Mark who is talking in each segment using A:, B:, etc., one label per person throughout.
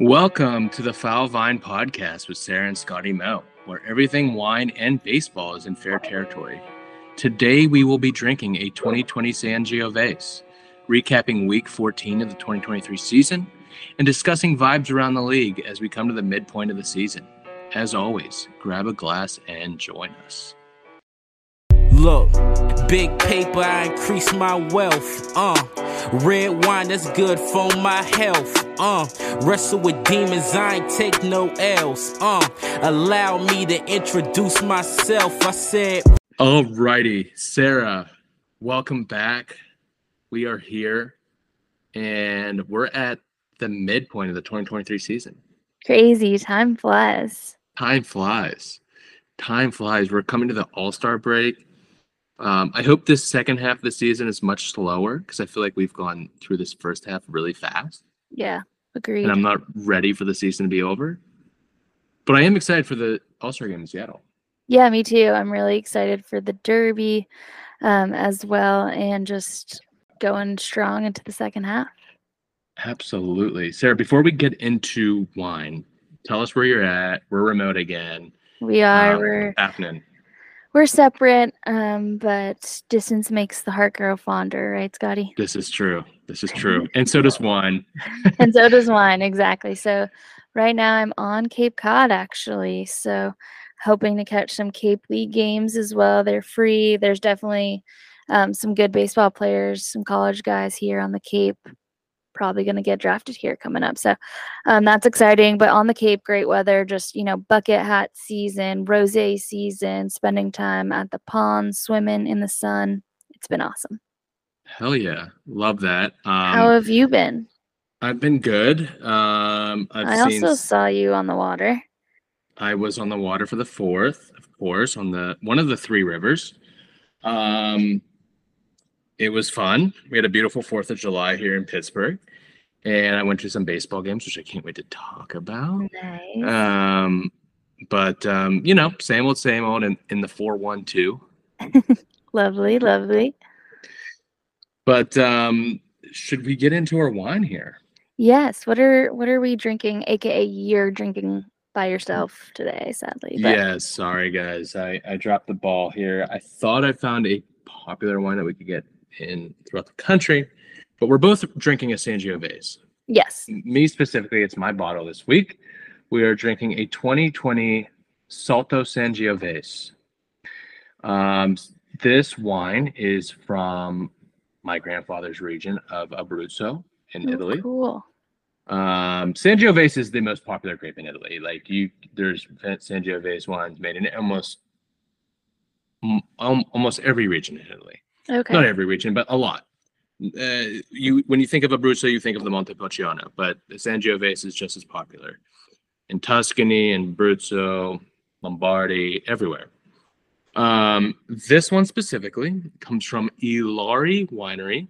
A: Welcome to the Foul Vine podcast with Sarah and Scotty Moe, where everything wine and baseball is in fair territory. Today we will be drinking a 2020 Sangiovese, recapping week 14 of the 2023 season, and discussing vibes around the league as we come to the midpoint of the season. As always, grab a glass and join us.
B: Look, big paper, I increase my wealth. Uh, red wine that's good for my health. Uh, wrestle with demons, I ain't take no L's. Uh, allow me to introduce myself. I said,
A: Alrighty, Sarah, welcome back. We are here, and we're at the midpoint of the 2023 season.
C: Crazy. Time flies.
A: Time flies. Time flies. We're coming to the All Star break. Um, I hope this second half of the season is much slower because I feel like we've gone through this first half really fast,
C: Yeah. Agreed.
A: and I'm not ready for the season to be over. But I am excited for the All Star game in Seattle.
C: yeah, me too. I'm really excited for the Derby um, as well and just going strong into the second half.
A: Absolutely, Sarah. Before we get into wine, tell us where you're at. We're remote again.
C: We are.
A: Um,
C: we're
A: happening.
C: We're separate, um, but distance makes the heart grow fonder, right, Scotty?
A: This is true. This is true, and so does wine.
C: and so does wine, exactly. So right now I'm on Cape Cod actually. So hoping to catch some Cape League games as well. They're free. There's definitely um, some good baseball players, some college guys here on the Cape. Probably going to get drafted here coming up. So um, that's exciting. But on the Cape, great weather, just, you know, bucket hat season, rose season, spending time at the pond, swimming in the sun. It's been awesome.
A: Hell yeah, love that. Um,
C: How have you been?
A: I've been good. Um, I've
C: I
A: seen.
C: also
A: s-
C: saw you on the water.
A: I was on the water for the fourth, of course, on the one of the three rivers. Um, it was fun. We had a beautiful Fourth of July here in Pittsburgh, and I went to some baseball games, which I can't wait to talk about.
C: Nice.
A: Um, but um, you know, same old, same old, in, in the four one two.
C: Lovely, lovely.
A: But um, should we get into our wine here?
C: Yes. What are what are we drinking? AKA you're drinking by yourself today, sadly. But
A: Yeah, sorry guys. I, I dropped the ball here. I thought I found a popular wine that we could get in throughout the country, but we're both drinking a Sangiovese.
C: yes.
A: Me specifically, it's my bottle this week. We are drinking a 2020 Salto Sangiovese. Um, this wine is from my grandfather's region of Abruzzo in
C: Oh,
A: Italy.
C: Cool.
A: Um, Sangiovese is the most popular grape in Italy. Like you, there's Sangiovese wines made in almost almost every region in Italy.
C: Okay.
A: Not every region, but a lot. Uh, you when you think of Abruzzo, you think of the Montepulciano, but the Sangiovese is just as popular in Tuscany and Abruzzo, Lombardy, everywhere. Um, this one specifically comes from Ilauri Winery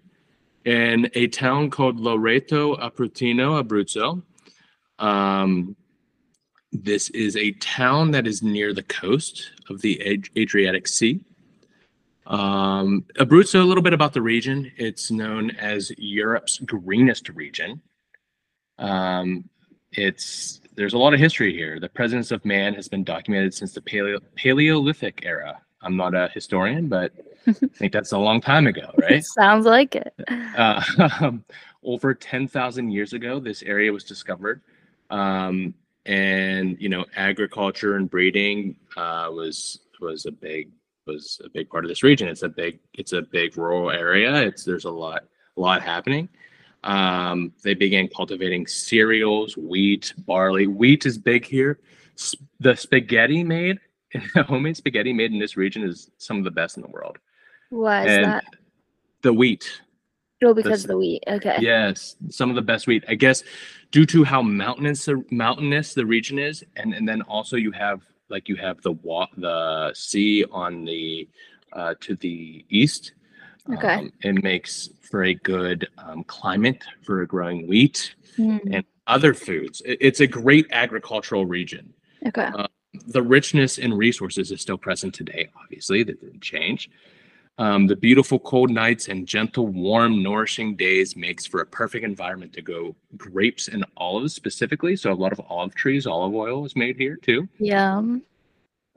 A: in a town called Loreto Aprutino, Abruzzo. Um, this is a town that is near the coast of the Adriatic Sea. Um, Abruzzo, a little bit about the region. It's known as Europe's greenest region. Um, it's there's a lot of history here. The presence of man has been documented since the Paleo- Paleolithic era. I'm not a historian, but I think that's a long time ago, right?
C: Sounds like it.
A: Uh, over 10,000 years ago, this area was discovered. Um, and, you know, agriculture and breeding uh, was was a big was a big part of this region. It's a big it's a big rural area. It's there's a lot a lot happening. Um, they began cultivating cereals, wheat, barley. Wheat is big here. The spaghetti made, homemade spaghetti made in this region is some of the best in the world.
C: Why is
A: And
C: that?
A: the wheat,
C: Oh, because of the wheat. Okay.
A: Yes, some of the best wheat. I guess due to how mountainous mountainous the region is, and and then also you have like you have the wa- the sea on the uh, to the east.
C: Okay.
A: Um, it makes for a good um, climate for growing wheat
C: Hmm,
A: and other foods. It- it's a great agricultural region.
C: Okay.
A: the richness in resources is still present today. Obviously, that didn't change. Um, the beautiful cold nights and gentle, warm, nourishing days makes for a perfect environment to grow grapes and olives specifically. So a lot of olive trees, olive oil is made here too.
C: Yeah.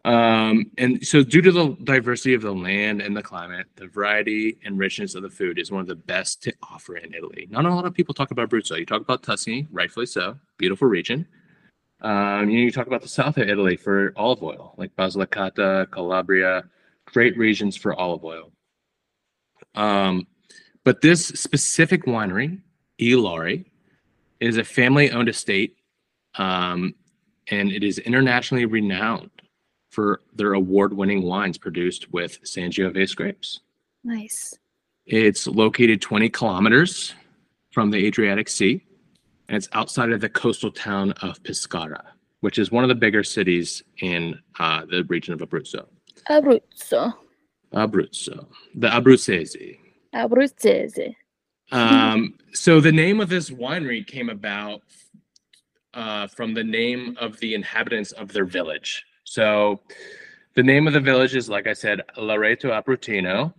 A: Um, and so due to the diversity of the land and the climate, the variety and richness of the food is one of the best to offer in Italy. Not a lot of people talk about Abruzzo. You talk about Tuscany, rightfully so, beautiful region. Um, you, know, you talk about the south of Italy for olive oil, like Basilicata, Calabria, great regions for olive oil. Um, but this specific winery, E. Lari, is a family-owned estate, um, and it is internationally renowned for their award-winning wines produced with Sangiovese grapes.
C: Nice.
A: It's located 20 kilometers from the Adriatic Sea, and it's outside of the coastal town of Pescara, which is one of the bigger cities in uh, the region of Abruzzo.
C: Abruzzo.
A: Abruzzo, the Abruzzese.
C: Abruzzese.
A: Um, so the name of this winery came about uh, from the name of the inhabitants of their village. So the name of the village is, like I said, Loreto Aprutino.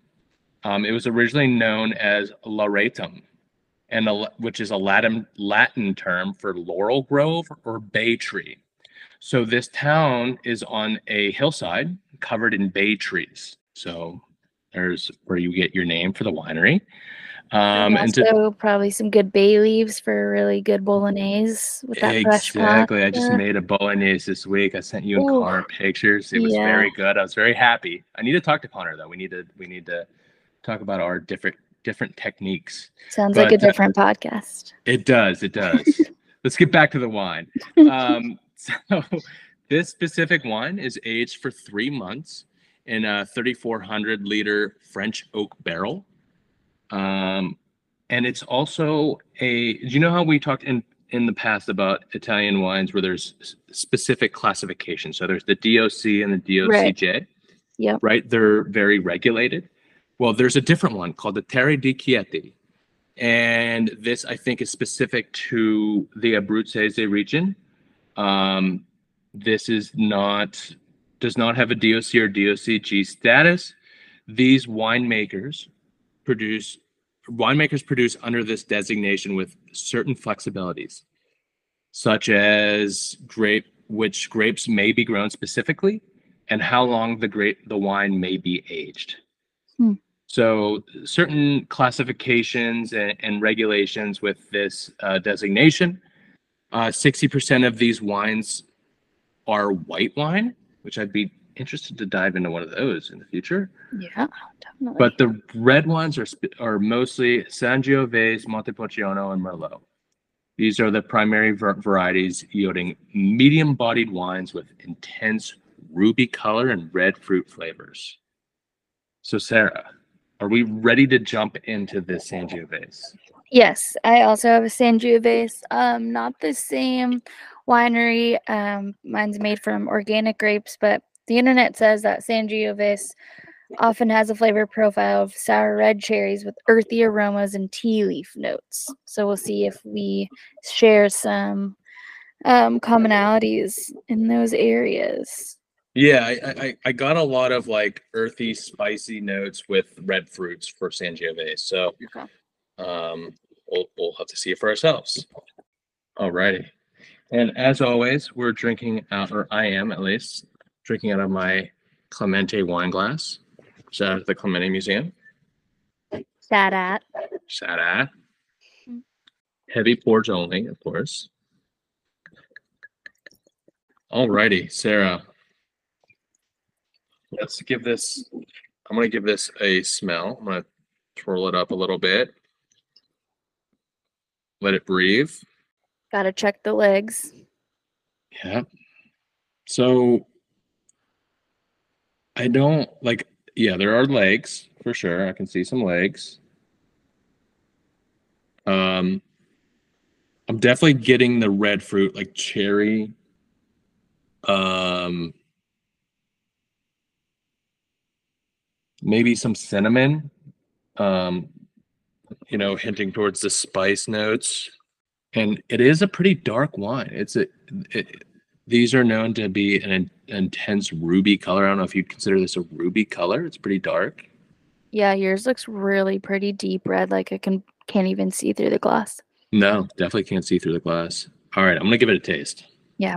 A: Um, it was originally known as Lauretum, and a, which is a Latin Latin term for laurel grove or bay tree. So this town is on a hillside covered in bay trees. So there's where you get your name for the winery. Um, and
C: also
A: to,
C: probably some good bay leaves for a really good bolognese with that fresh
A: exactly, I just made a bolognese this week. I sent you and
C: Ooh.
A: Connor pictures. It was
C: Yeah.
A: very good. I was very happy. I need to talk to Connor though. We need to we need to talk about our different different techniques.
C: Sounds like a
A: but, uh,
C: different podcast.
A: It does. It does. Let's get back to the wine. Um, so this specific wine is aged for three months in a 3,400 liter French oak barrel. Um, and it's also a. Do you know how we talked in in the past about Italian wines where there's specific classifications? So there's the DOC and the
C: DOCG.
A: Right.
C: Yep.
A: Right. They're very regulated. Well, there's a different one called the Terre di Chieti. And this, I think, is specific to the Abruzzese region. Um, this is not, does not have a DOC or DOCG status. These winemakers produce, winemakers produce under this designation with certain flexibilities, such as grape, which grapes may be grown specifically, and how long the grape, the wine may be aged.
C: Hmm.
A: So certain classifications and, and regulations with this uh, designation. Uh, 60% of these wines are white wine, which I'd be interested to dive into one of those in the future.
C: Yeah, definitely.
A: But the red ones are are mostly Sangiovese, Montepulciano, and Merlot. These are the primary var- varieties yielding medium-bodied wines with intense ruby color and red fruit flavors. So, Sarah, are we ready to jump into this Sangiovese?
C: Yes, I also have a Sangiovese. Um, not the same winery. Um, mine's made from organic grapes, but the internet says that Sangiovese often has a flavor profile of sour red cherries with earthy aromas and tea leaf notes. So we'll see if we share some um, commonalities in those areas.
A: Yeah, I, I- I got a lot of like earthy, spicy notes with red fruits for Sangiovese. So
C: Okay.
A: Um, we'll we'll have to see it for ourselves. Alrighty, and as always, we're drinking out, or I am at least drinking out of my Clemente wine glass. Shout out to the Clemente Museum.
C: Shout out.
A: Shout out. Heavy pours only, of course. Alrighty, Sarah. Let's give this, I'm gonna give this a smell. I'm gonna twirl it up a little bit. Let it breathe.
C: Gotta check the legs.
A: Yeah. So I don't like, yeah, there are legs for sure. I can see some legs. Um, I'm definitely getting the red fruit, like cherry. Um, maybe some cinnamon. Um, you know, hinting towards the spice notes. And it is a pretty dark wine. It's a it, these are known to be an in- intense ruby color. I don't know if you'd consider this a ruby color. It's pretty dark.
C: Yeah, yours looks really pretty deep red, like I can can't even see through the glass.
A: No, definitely can't see through the glass. All right, I'm gonna give it a taste.
C: Yeah.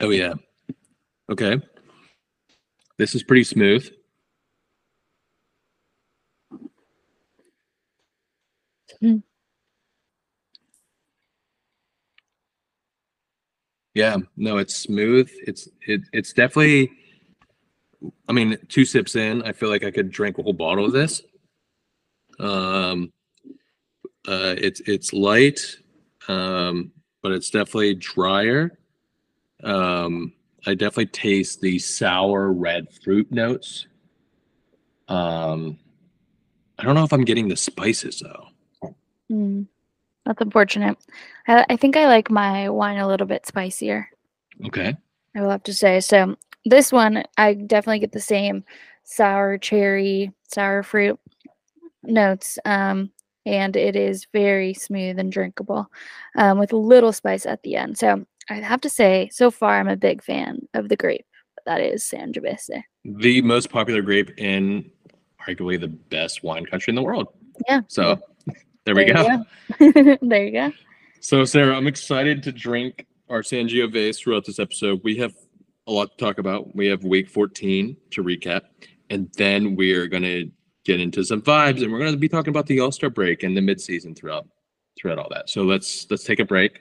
A: Oh yeah. Okay. This is pretty smooth.
C: Mm.
A: Yeah, no, it's smooth. It's it it's definitely I mean, two sips in, I feel like I could drink a whole bottle of this. Um uh it's it's light, um, but it's definitely drier. Um I definitely taste the sour red fruit notes. Um I don't know if I'm getting the spices though.
C: Mm. That's unfortunate. I, I think I like my wine a little bit spicier.
A: Okay.
C: I will have to say. So this one, I definitely get the same sour cherry, sour fruit notes. Um, and it is very smooth and drinkable, um, with a little spice at the end. So I have to say, so far, I'm a big fan of the grape. That is Sangiovese.
A: The most popular grape in arguably the best wine country in the world.
C: Yeah.
A: So there we
C: There
A: go.
C: you go. there you go.
A: So Sarah, I'm excited to drink our Sangiovese throughout this episode. We have a lot to talk about. We have week 14 to recap, and then we are going to get into some vibes, and we're going to be talking about the All Star break and the midseason throughout throughout all that. So let's let's take a break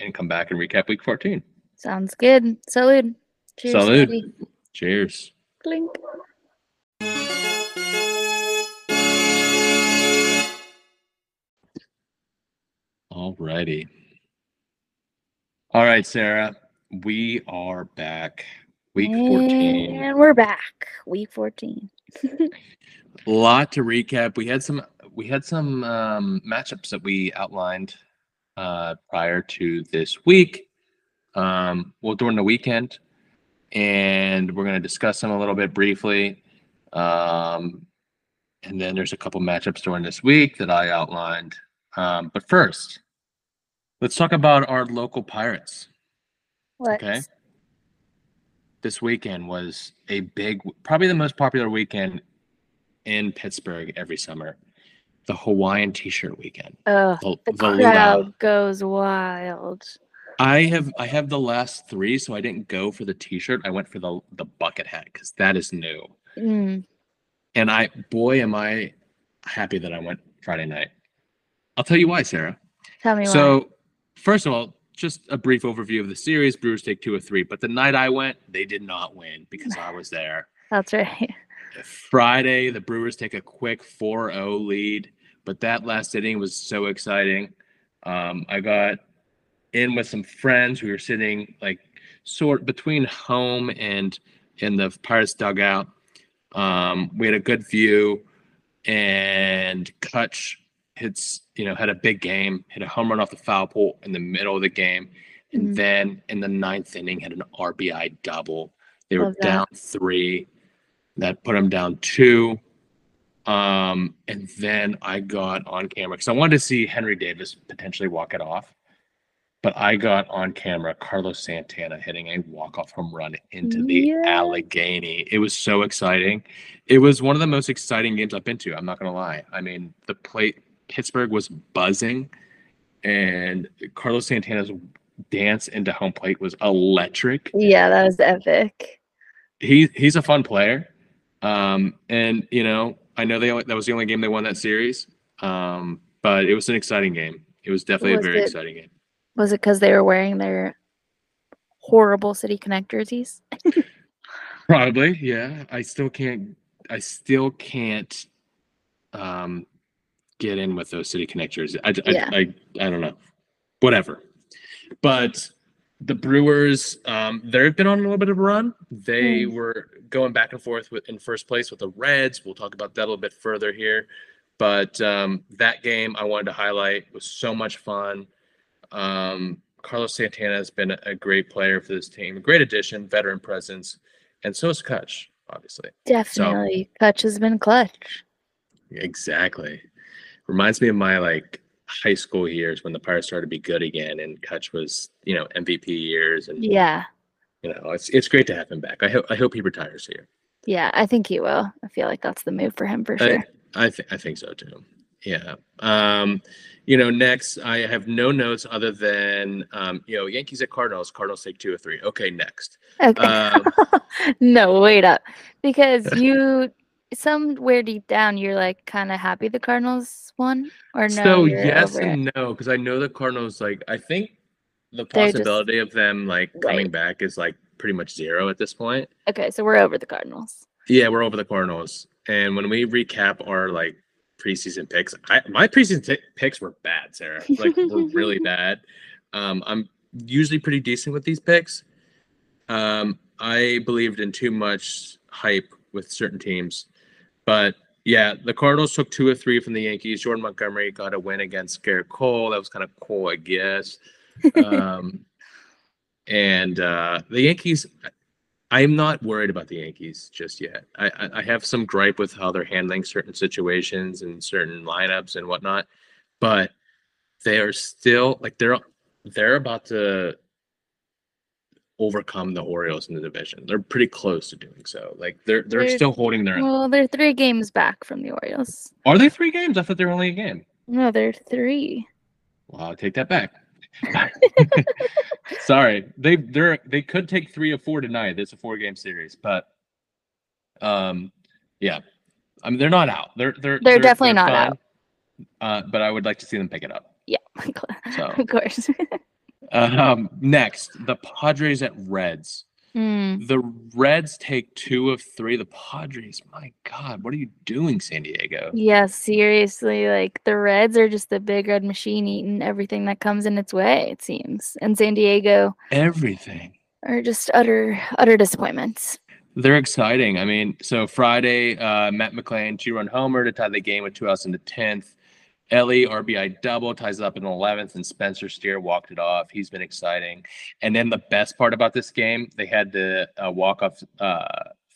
A: and come back and recap week 14.
C: Sounds good. Salud. Cheers.
A: Salud.
C: buddy.
A: Cheers.
C: Clink.
A: All righty. All right, Sarah, we are back. Week 14.
C: And we're back. Week 14.
A: A lot to recap. We had some we had some um, matchups that we outlined uh, prior to this week. Um, well, during the weekend, and we're going to discuss them a little bit briefly. Um, and then there's a couple matchups during this week that I outlined. Um, but first, let's talk about our local Pirates.
C: Let's.
A: Okay. This weekend was a big, probably the most popular weekend in Pittsburgh every summer. The Hawaiian T-shirt weekend.
C: Oh,
A: The,
C: the
A: the luau.
C: crowd goes wild.
A: I have I have the last three, so I didn't go for the T-shirt. I went for the the bucket hat because that is new.
C: Mm,
A: And I, boy, am I happy that I went Friday night. I'll tell you why, Sarah.
C: tell me why.
A: So, first of all, just a brief overview of the series. Brewers take two or three, but the night I went, they did not win because I was there.
C: That's right.
A: Friday, the Brewers take a quick 4 0 lead, but that last inning was so exciting. Um, I got in with some friends. We were sitting like sort between home and in the Pirates dugout. Um, we had a good view, and Kutch hits, you know, had a big game, hit a home run off the foul pole in the middle of the game. And
C: Mhm.
A: then in the ninth inning, had an RBI double. They were down three. That put them down two. Um, and then I got on camera because I wanted to see Henry Davis potentially walk it off. But I got on camera Carlos Santana hitting a walk-off home run into the
C: Yeah.
A: Allegheny. It was so exciting. It was one of the most exciting games I've been to. I'm not gonna lie. I mean, the plate Pittsburgh was buzzing, and Carlos Santana's dance into home plate was electric
C: Yeah, that was epic.
A: he he's a fun player. Um, and you know, I know they that was the only game they won that series. Um, but it was an exciting game. It was definitely
C: Was
A: a very
C: it?
A: exciting game.
C: Was it because they were wearing their horrible City Connect jerseys?
A: Probably, yeah. I still can't. I still can't um, get in with those City Connectors. I, I,
C: Yeah.
A: I, I, don't know. Whatever. But the Brewers, um, they've been on a little bit of a run. They
C: Mm.
A: were going back and forth with, in first place with the Reds. We'll talk about that a little bit further here. But um, that game I wanted to highlight was so much fun. Um, Carlos Santana has been a, great player for this team, a great addition, veteran presence, and so is Kutch, obviously.
C: Definitely. Kutch has been clutch.
A: Exactly. Reminds me of my like high school years when the Pirates started to be good again, and Kutch was, you know, MVP years, and
C: Yeah.
A: you know, it's it's great to have him back. I hope I hope he retires here.
C: Yeah, I think he will. I feel like that's the move for him for
A: I-
C: sure.
A: I think I think so too. Yeah. Um, you know, next I have no notes other than um, you know, Yankees at Cardinals. Cardinals take two or three. Okay, next.
C: Okay.
A: Um,
C: no, wait up. Because you somewhere deep down you're like kind of happy the Cardinals won or no?
A: so yes
C: over it?
A: and no, because I know the Cardinals like I think the possibility of them like coming
C: Right.
A: back is like pretty much zero at this point.
C: Okay, so we're over the Cardinals.
A: Yeah, we're over the Cardinals. And when we recap our like preseason picks, I my preseason t- picks were bad, Sarah. Like were really bad. Um, I'm usually pretty decent with these picks. Um, I believed in too much hype with certain teams, but yeah, the Cardinals took two or three from the Yankees. Jordan Montgomery got a win against Garrett Cole. That was kind of cool, I guess. Um, and uh, the Yankees, I'm not worried about the Yankees just yet. I, I, I have some gripe with how they're handling certain situations and certain lineups and whatnot, but they are still like they're they're about to overcome the Orioles in the division. They're pretty close to doing so. Like they're they're,
C: They're-
A: still holding their.
C: Well, they're three games back from the Orioles.
A: Are they three games? I thought they were only a game.
C: No, they're three.
A: Well, I'll take that back. Sorry, they they're they could take three or four tonight. It's a four game series, but um, yeah, I mean they're not out. They're they're
C: They're definitely not out.
A: Uh, but I would like to see them pick it up.
C: Yeah,
A: So
C: of course.
A: um, next, the Padres at Reds.
C: Hmm.
A: The Reds take two of three. The Padres, my God, what are you doing, San Diego?
C: Yeah, seriously, like the Reds are just the big red machine eating everything that comes in its way, it seems. And San Diego
A: Everything.
C: are just utter utter disappointments.
A: They're exciting. I mean, so Friday, uh, Matt McLain, two run homer to tie the game with two outs in the 10th. Elly, RBI double, ties it up in the 11th, and Spencer Steer walked it off. He's been exciting. And then the best part about this game, they had the uh, walk off uh,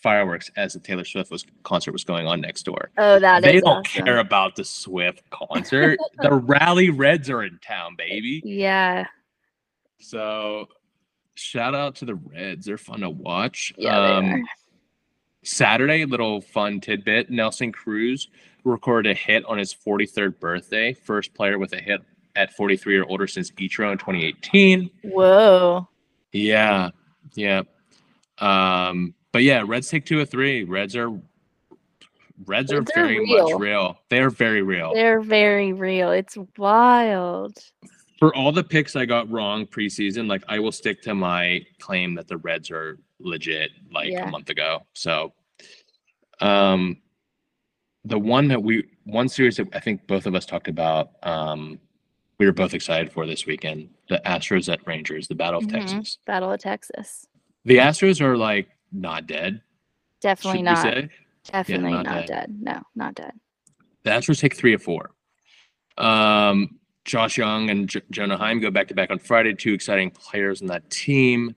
A: fireworks as the Taylor Swift was concert was going on next door.
C: Oh, that is
A: they don't
C: awesome.
A: care about the Swift concert. the Rally Reds are in town, baby.
C: Yeah,
A: So shout out to the Reds. They're fun to watch.
C: yeah, they are.
A: Saturday, little fun tidbit. Nelson Cruz recorded a hit on his 43rd birthday. First player with a hit at 43 or older since Ichiro in 2018.
C: Whoa.
A: Yeah, yeah. Um, but yeah, Reds take two or three. Reds are Reds are very
C: real.
A: much real. They are very real.
C: They're very real. It's wild.
A: For all the picks I got wrong preseason, like I will stick to my claim that the Reds are legit like
C: Yeah.
A: a month ago. So um the one that we one series that I think both of us talked about, um, we were both excited for this weekend. The Astros at Rangers, the Battle of
C: Mhm.
A: Texas.
C: Battle of Texas.
A: The Astros are like not dead.
C: Definitely not. Definitely
A: not
C: not,
A: dead.
C: dead. No, not dead.
A: The Astros take three or four. Um, Josh Jung and J- Jonah Heim go back to back on Friday. Two exciting players in that team.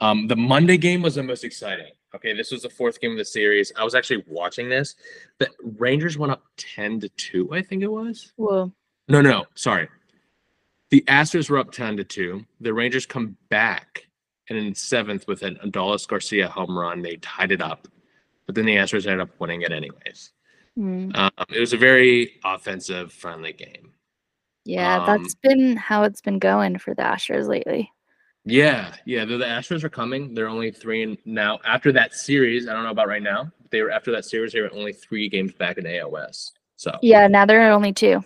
A: Um, the Monday game was the most exciting. Okay, this was the fourth game of the series. I was actually watching this. The Rangers went up ten to two. I think it was.
C: Well,
A: No, no, sorry. The Astros were up ten to two. The Rangers come back, and in seventh with an Adolis Garcia home run, they tied it up. But then the Astros ended up winning it anyways.
C: Hmm.
A: Um, it was a very offensive friendly game.
C: Yeah,
A: Um,
C: that's been how it's been going for the Astros lately.
A: Yeah, yeah. The, the Astros are coming. They're only three and now after that series. I don't know about right now. But they were after that series. They were only three games back in AOS. So
C: Yeah, now there are only two.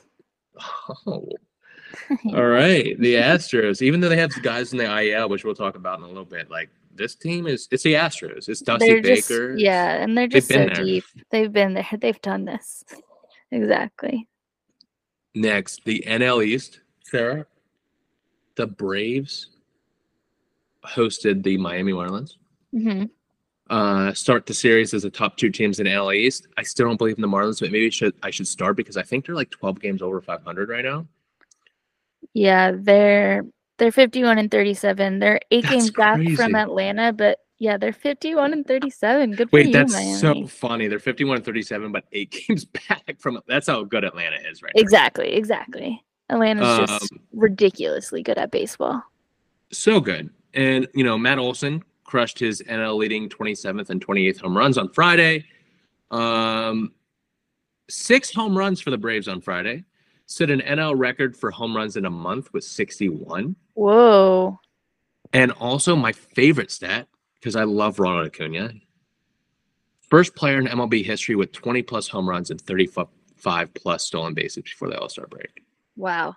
A: Oh, all right. The Astros, even though they have guys in the IL, which we'll talk about in a little bit, like this team is it's the Astros. It's Dusty
C: they're just
A: Baker.
C: yeah, and they're just so
A: there.
C: deep. They've been there. They've done this. Exactly.
A: Next, the NL East, Sarah. The Braves hosted the Miami Marlins.
C: hmm
A: uh, start the series as the top two teams in LA East. I still don't believe in the Marlins, but maybe should I should start because I think they're like 12 games over 500 right now.
C: Yeah, they're they're 51 and 37. They're eight
A: That's
C: games back from Atlanta, but yeah, they're 51 and 37. Good for
A: Wait,
C: you,
A: that's
C: Miami.
A: so funny. They're 51 and 37, but eight games back from. That's how good Atlanta is right now.
C: Exactly, exactly. Atlanta's just
A: Um,
C: ridiculously good at baseball.
A: So good, and you know Matt Olson crushed his NL leading 27th and 28th home runs on Friday. Um, six home runs for the Braves on Friday. Set an NL record for home runs in a month with 61.
C: Whoa.
A: And also my favorite stat, because I love Ronald Acuna. First player in MLB history with 20 plus home runs and 35 plus stolen bases before the All Star break.
C: Wow.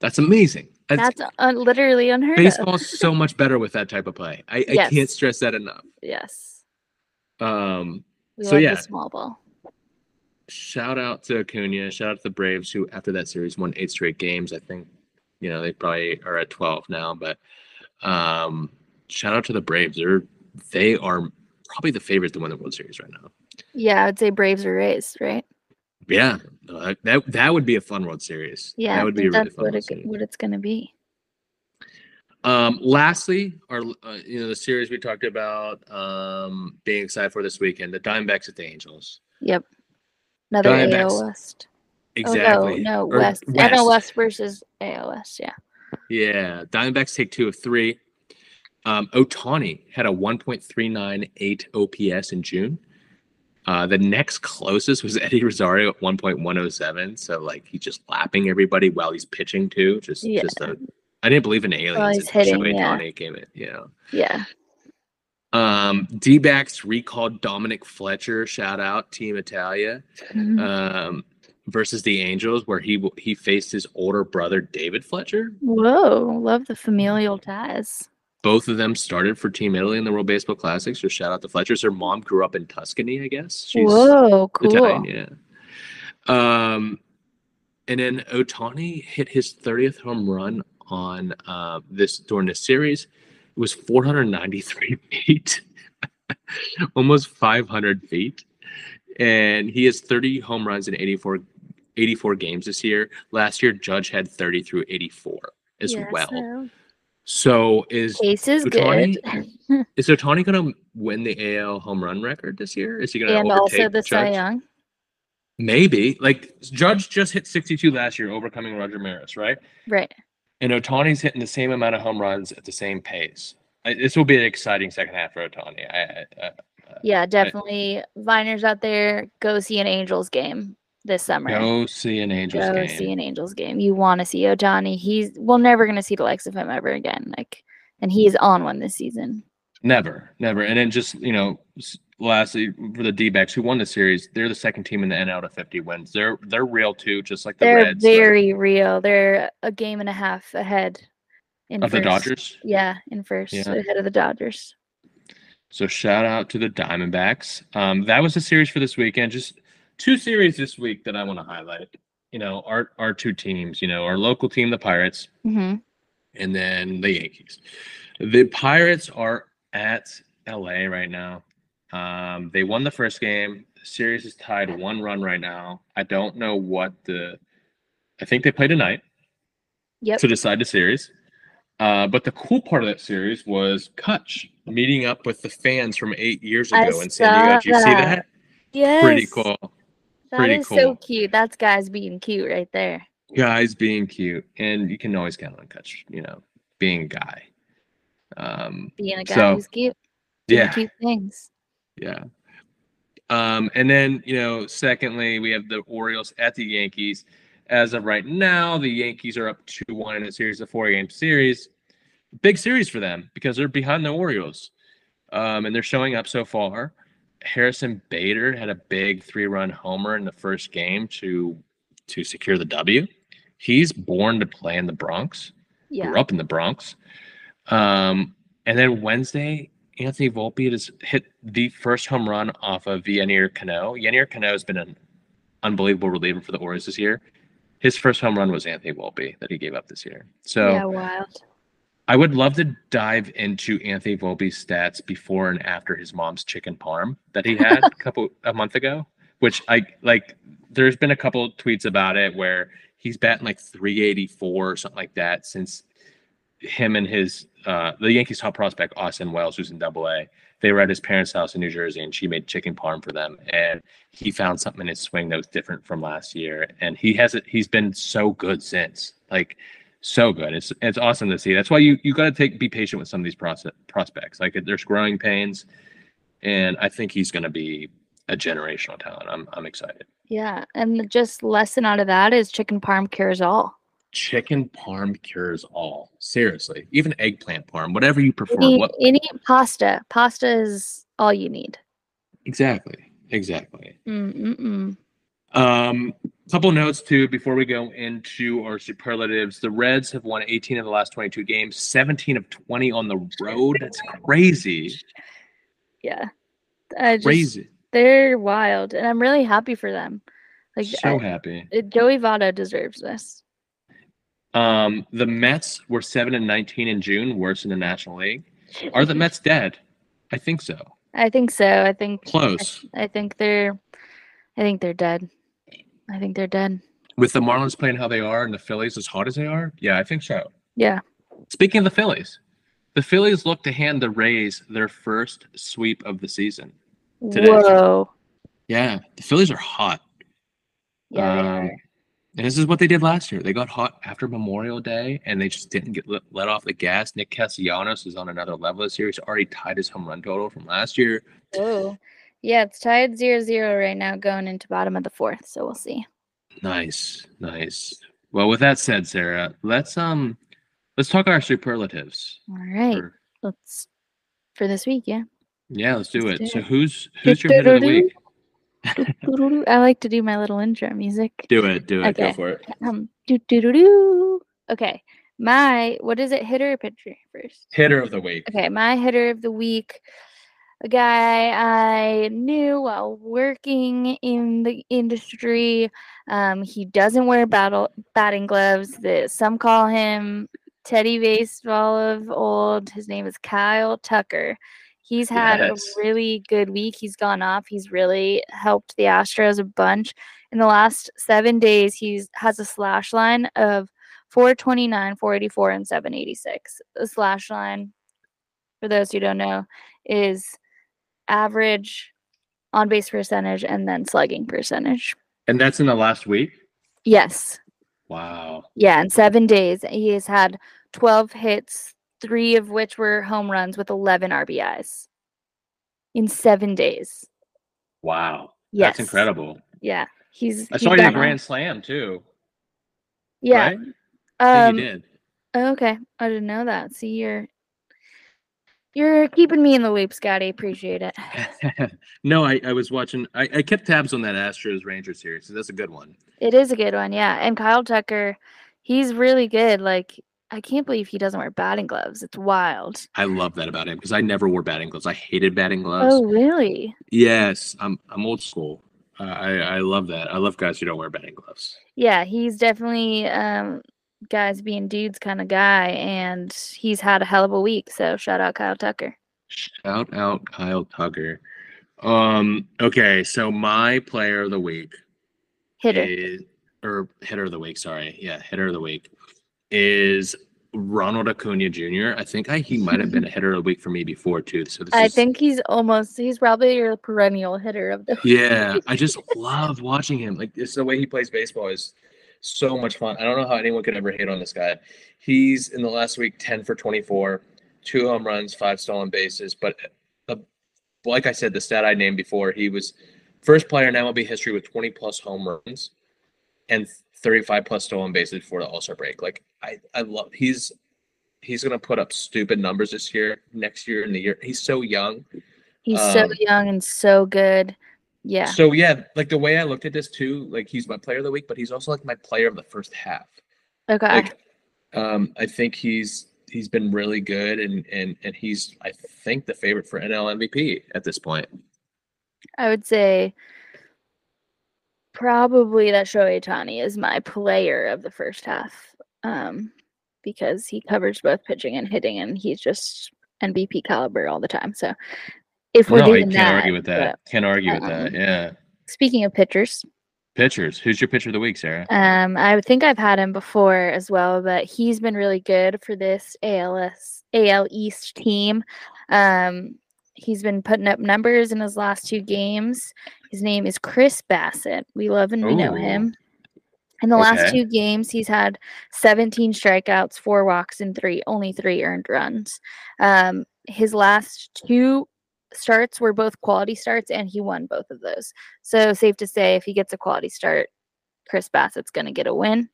A: That's amazing. That's,
C: That's uh, literally unheard of.
A: baseball's so much better with that type of play. I, I
C: Yes.
A: can't stress that enough.
C: Yes.
A: Um,
C: We
A: So,
C: love
A: yeah.
C: the small ball.
A: shout out to Acuna. Shout out to the Braves who, after that series, won eight straight games. I think, you know, they probably are at 12 now, but um, shout out to the Braves. They're, they are probably the favorites to win the World Series right now.
C: Yeah, I'd say Braves or Rays, right?
A: Yeah, no, that, that would be a fun World Series.
C: Yeah,
A: that would be a really
C: what,
A: World
C: it, what it's going to be.
A: Um, lastly, our uh, you know the series we talked about um, being excited for this weekend, the Diamondbacks at the Angels.
C: Yep. Another
A: Diamondbacks.
C: AL West.
A: Exactly.
C: Oh, no, no,
A: Or
C: West. NL West versus AL West. Yeah.
A: Yeah, Diamondbacks take two of three. Um, Ohtani had a 1.398 OPS in June. Uh, the next closest was Eddie Rosario at 1.107. So like he's just lapping everybody while he's pitching too. Just
C: Yeah.
A: just a I didn't believe in aliens.
C: he's
A: until
C: hitting, yeah.
A: In, you know.
C: Yeah.
A: Um, D-backs recalled Dominic Fletcher. Shout out Team Italia.
C: Mhm.
A: Um, versus the Angels, where he he faced his older brother David Fletcher.
C: Whoa. Love the familial ties.
A: Both of them started for Team Italy in the World Baseball Classics. So shout out to Fletcher's. Her mom grew up in Tuscany, I guess. She's
C: Whoa. Cool.
A: Italian, yeah. Um, and then Ohtani hit his 30th home run on uh, this during this series. It was 493 feet, almost 500 feet, and he has 30 home runs in 84 84 games this year. Last year, Judge had 30 through 84 as
C: Yeah,
A: well.
C: so
A: So is
C: Case is
A: Ohtani
C: good.
A: is Ohtani going to win the AL home run record this year? Is he going to
C: and also the Cy Young.
A: Maybe. Like Judge just hit 62 last year, overcoming Roger Maris, right?
C: Right.
A: And Ohtani's hitting the same amount of home runs at the same pace. I, this will be an exciting second half for Ohtani. I, I, I,
C: Yeah, definitely. Viners out there, go see an Angels game this summer.
A: go see an Angels
C: go
A: game.
C: see an Angels game. You want to see Ohtani. He's we're never gonna see the likes of him ever again. Like, and he's on one this season.
A: Never, never. And then just you know, lastly for the D-backs who won the series, they're the second team in the NL to 50 wins. They're they're real too, just like the
C: They're
A: Reds
C: very real. They're a game and a half ahead. In
A: of the
C: first.
A: Dodgers.
C: Yeah, in first,
A: Yeah.
C: ahead of the Dodgers.
A: So shout out to the Diamondbacks. Um, that was the series for this weekend. Just two series this week that I want to highlight. You know, our our two teams. You know, our local team, the Pirates,
C: hmm
A: and then the Yankees. The Pirates are at LA right now. Um, they won the first game. The series is tied one run right now. I don't know what the. I think they play tonight
C: Yep.
A: to decide the series. Uh, but the cool part of that series was Kutch meeting up with the fans from eight years ago in San Diego. Did you see
C: that.
A: that?
C: Yes.
A: Pretty cool.
C: That
A: Pretty
C: is
A: cool.
C: so cute. That's guys being cute right there.
A: Guys being cute, and you can always count on Kutch. You know, being a guy. Um,
C: Being a guy
A: So,
C: who's cute. doing
A: yeah,
C: Cute things.
A: yeah. Um, and then you know, secondly, we have the Orioles at the Yankees. As of right now, the Yankees are up two one in a series of four game series. Big series for them because they're behind the Orioles, um, and they're showing up so far. Harrison Bader had a big three run homer in the first game to to secure the W. He's born to play in the Bronx
C: Yeah.
A: grew up in the Bronx. Um, and then Wednesday, Anthony Volpe has hit the first home run off of Yennier Cano. Yennier Cano has been an unbelievable reliever for the Orioles this year. His first home run was Anthony Volpe that he gave up this year. So
C: yeah, wild.
A: I would love to dive into Anthony Volpe's stats before and after his mom's chicken parm that he had a couple a month ago, which I like. There's been a couple tweets about it where he's batting like 384 or something like that since him and his uh, the Yankees top prospect Austin Wells, who's in Double A. They were at his parents' house in New Jersey, and she made chicken parm for them. And he found something in his swing that was different from last year, and he has it. He's been so good since. Like So good. It's it's awesome to see. That's why you you got to take be patient with some of these process, prospects. Like there's growing pains, and I think he's going to be a generational talent. I'm I'm excited.
C: Yeah, and just lesson out of that is chicken parm cures all.
A: Chicken parm cures all. Seriously, even eggplant parm, whatever you prefer.
C: Any,
A: What
C: any pasta, pasta is all you need.
A: exactly? Exactly.
C: Mm-mm-mm.
A: Um, couple notes too before we go into our superlatives. The Reds have won 18 of the last 22 games, 17 of 20 on the road. That's crazy.
C: Yeah, I just,
A: Crazy.
C: they're wild, and I'm really happy for them. Like
A: So
C: I-
A: happy.
C: Joey Votto deserves this.
A: Um, the Mets were 7 and 19 in June, worse in the National League. Are the Mets dead? I think so.
C: I think so. I think
A: Close.
C: I think they're I think they're dead. I think they're dead.
A: With the Marlins playing how they are and the Phillies as hot as they are? Yeah, I think so.
C: Yeah.
A: Speaking of the Phillies, the Phillies look to hand the Rays their first sweep of the season. Today.
C: Whoa.
A: Yeah, the Phillies are hot.
C: Yeah,
A: Um. And this is what they did last year. They got hot after Memorial Day, and they just didn't get let, let off the gas. Nick Castellanos is on another level this year. He's already tied his home run total from last year.
C: Whoa. Yeah, it's tied zero zero right now going into bottom of the fourth, so we'll see.
A: Nice, nice. Well, with that said, Sarah, let's um, let's talk our superlatives.
C: All right.
A: for-
C: Let's for this week, yeah.
A: yeah, let's do
C: Let's
A: it.
C: do
A: So
C: it.
A: who's who's your hit of the week?
C: I like to do my little intro music.
A: Do it, do it, go
C: Okay.
A: for it.
C: Um do do do do. Okay. My what is it, hitter or pitcher first?
A: Hitter of the week.
C: Okay, my hitter of the week, a guy I knew while working in the industry. Um, he doesn't wear battle batting gloves. That some call him Teddy Baseball of old. His name is Kyle Tucker. He's had
A: Yes.
C: a really good week. He's gone off. He's really helped the Astros a bunch. In the last seven days, he's has a slash line of 429, 484, and 786. The slash line, for those who don't know, is average on base percentage and then slugging percentage.
A: And that's in the last week.
C: Yes.
A: Wow.
C: Yeah. In seven days, he has had 12 hits, three of which were home runs with 11 RBIs. In seven days.
A: Wow.
C: Yes.
A: That's incredible.
C: Yeah. He's.
A: I saw you a grand slam too.
C: Yeah.
A: Right? I
C: Um,
A: think you did.
C: Okay, I didn't know that. See, you're you're keeping me in the loop, Scotty. Appreciate it.
A: no, I, I was watching. I, I kept tabs on that Astros Rangers series. So that's a good one.
C: It is a good one, yeah. And Kyle Tucker, he's really good. Like, I can't believe he doesn't wear batting gloves. It's wild.
A: I love that about him because I never wore batting gloves. I hated batting gloves.
C: Oh, really?
A: Yes, I'm I'm old school. Uh, I I love that. I love guys who don't wear batting gloves.
C: Yeah, he's definitely um guys being dudes kind of guy, and he's had a hell of a week. So shout out Kyle Tucker.
A: Shout out Kyle Tucker. Um. Okay, so my player of the week
C: Hitter.
A: is or hitter of the week. Sorry, yeah, hitter of the week is Ronald Acuna Jr. I think I, he might have been a hitter of the week for me before too. So this
C: I
A: is,
C: think he's almost he's probably your perennial hitter of the
A: Yeah, I just love watching him. Like it's the way he plays baseball is so much fun. I don't know how anyone could ever hate on this guy. He's in the last week 10 for 24, two home runs, five stolen bases. But the, like I said, the stat I named before, he was first player in MLB history with 20 plus home runs and 35 plus stolen bases before the All Star break. Like I, I love he's he's gonna put up stupid numbers this year, next year, and the year. He's so young.
C: He's so
A: Um,
C: young and so good. Yeah.
A: So yeah, like the way I looked at this too, like he's my player of the week, but he's also like my player of the first half.
C: Okay.
A: Like, um, I think he's he's been really good, and and and he's I think the favorite for NL MVP at this point.
C: I would say probably that Shohei Ohtani is my player of the first half. Um, because he covers both pitching and hitting and he's just MVP caliber all the time. So if we're
A: no, I can't
C: that,
A: argue with that. Can't argue with that.
C: um,
A: Yeah.
C: speaking of pitchers,
A: Pitchers. Who's your pitcher of the week, Sarah?
C: um, I think I've had him before as well, but he's been really good for this ALS AL East team. Um, he's been putting up numbers in his last two games. His name is Chris Bassitt. We love and we know him. In the last two games, he's had 17 strikeouts, four walks, and three only three earned runs. Um, his last two starts were both quality starts, and he won both of those. So safe to say, if he gets a quality start, Chris Bassitt's going to get a win.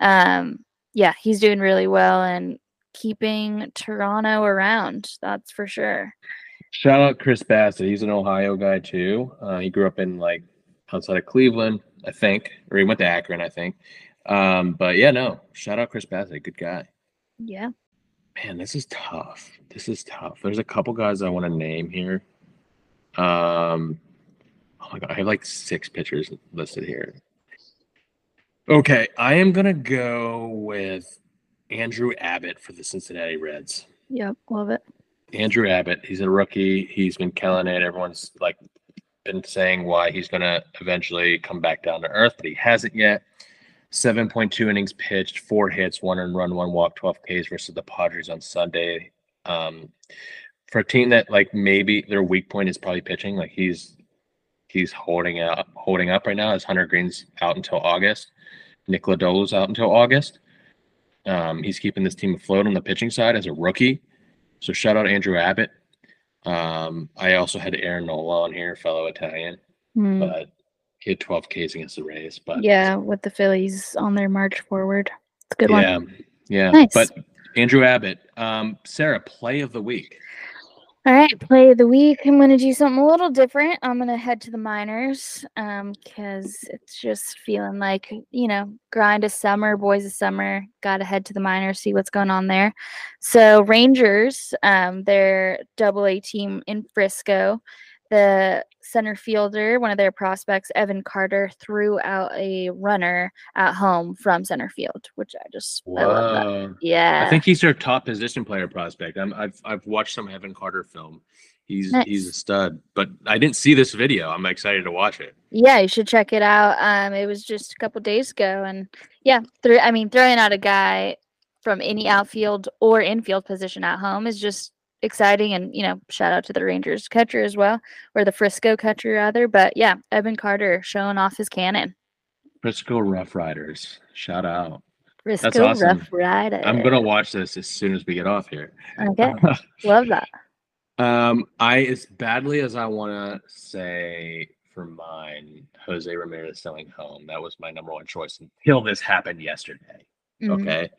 C: Um, yeah, he's doing really well and keeping Toronto around. That's for sure.
A: Shout out Chris Bassitt. He's an Ohio guy too. Uh, he grew up in like outside of Cleveland, I think, or he went to Akron, I think. Um, but yeah, no. Shout out Chris Bassitt. Good guy.
C: Yeah.
A: Man, this is tough. This is tough. There's a couple guys I want to name here. Um, oh my god, I have like six pitchers listed here. Okay, I am gonna go with Andrew Abbott for the Cincinnati Reds.
C: Yep. Love it.
A: Andrew Abbott, he's a rookie. He's been killing it. Everyone's like been saying why he's gonna eventually come back down to earth, but he hasn't yet. 7.2 innings pitched, four hits, one and run, one walk, 12 Ks versus the Padres on Sunday. Um, for a team that like maybe their weak point is probably pitching, like he's he's holding up holding up right now as Hunter Greene's out until August. Nick Lodolo's out until August. Um, he's keeping this team afloat on the pitching side as a rookie. So shout out Andrew Abbott. Um, I also had Aaron Nola on here, fellow Italian,
C: Hmm.
A: but he had 12 Ks against the Rays. But
C: Yeah, with the Phillies on their march forward. It's a good one.
A: yeah, yeah.
C: Nice.
A: But Andrew Abbott, um, Sarah, play of the week.
C: All right, play of the week. I'm going to do something a little different. I'm going to head to the minors um cuz it's just feeling like, you know, grind of summer, boys of summer, got to head to the minors, see what's going on there. So, Rangers, um their double A team in Frisco, the center fielder, one of their prospects, Evan Carter, threw out a runner at home from center field, which I just I love that. Yeah.
A: I think he's their top position player prospect. I'm, I've I've watched some Evan Carter film. He's he's a stud. But I didn't see this video. I'm excited to watch it.
C: Yeah, you should check it out. Um, it was just a couple days ago, and yeah, through I mean, throwing out a guy from any outfield or infield position at home is just exciting, and you know, shout out to the Rangers catcher as well, or the Frisco catcher rather. But yeah, Evan Carter showing off his cannon.
A: Frisco Rough Riders. Shout out.
C: Frisco
A: awesome.
C: Rough riders
A: I'm gonna watch this as soon as we get off here.
C: Okay, love that.
A: Um, I as badly as I want to say for mine, Jose Ramirez selling home. That was my number one choice until this happened yesterday.
C: Mhm.
A: Okay,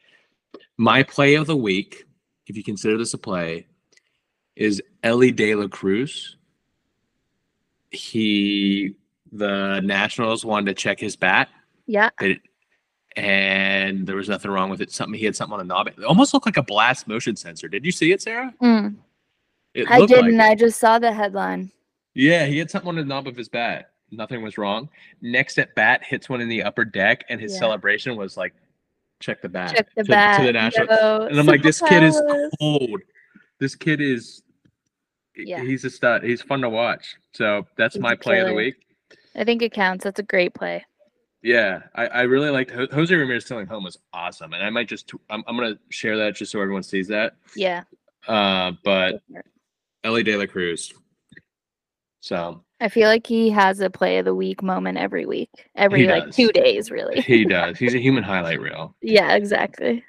A: my play of the week, if you consider this a play, is Elly De La Cruz. He, the Nationals wanted to check his bat.
C: Yeah,
A: It, and there was nothing wrong with it. Something he had something on the knob. It almost looked like a blast motion sensor. Did you see it, Sarah?
C: Mm,
A: It
C: I didn't.
A: it.
C: I just saw the headline.
A: Yeah, he had something on the knob of his bat. Nothing was wrong. Next at bat, hits one in the upper deck, and his
C: Yeah.
A: celebration was like, "Check the bat."
C: Check the
A: to,
C: bat.
A: to the national. And I'm like, this kid is cold. This kid is.
C: Yeah.
A: He's a stud. He's fun to watch. So that's
C: He's
A: my play of the week.
C: I think it counts. That's a great play.
A: Yeah, I, I really liked Ho- Jose Ramirez selling home was awesome, and I might just I'm, I'm gonna share that just so everyone sees that.
C: Yeah.
A: Uh, but. Elly De La Cruz. So
C: I feel like he has a play of the week moment every week, every like two days, really.
A: he does. He's a human highlight reel.
C: yeah, exactly.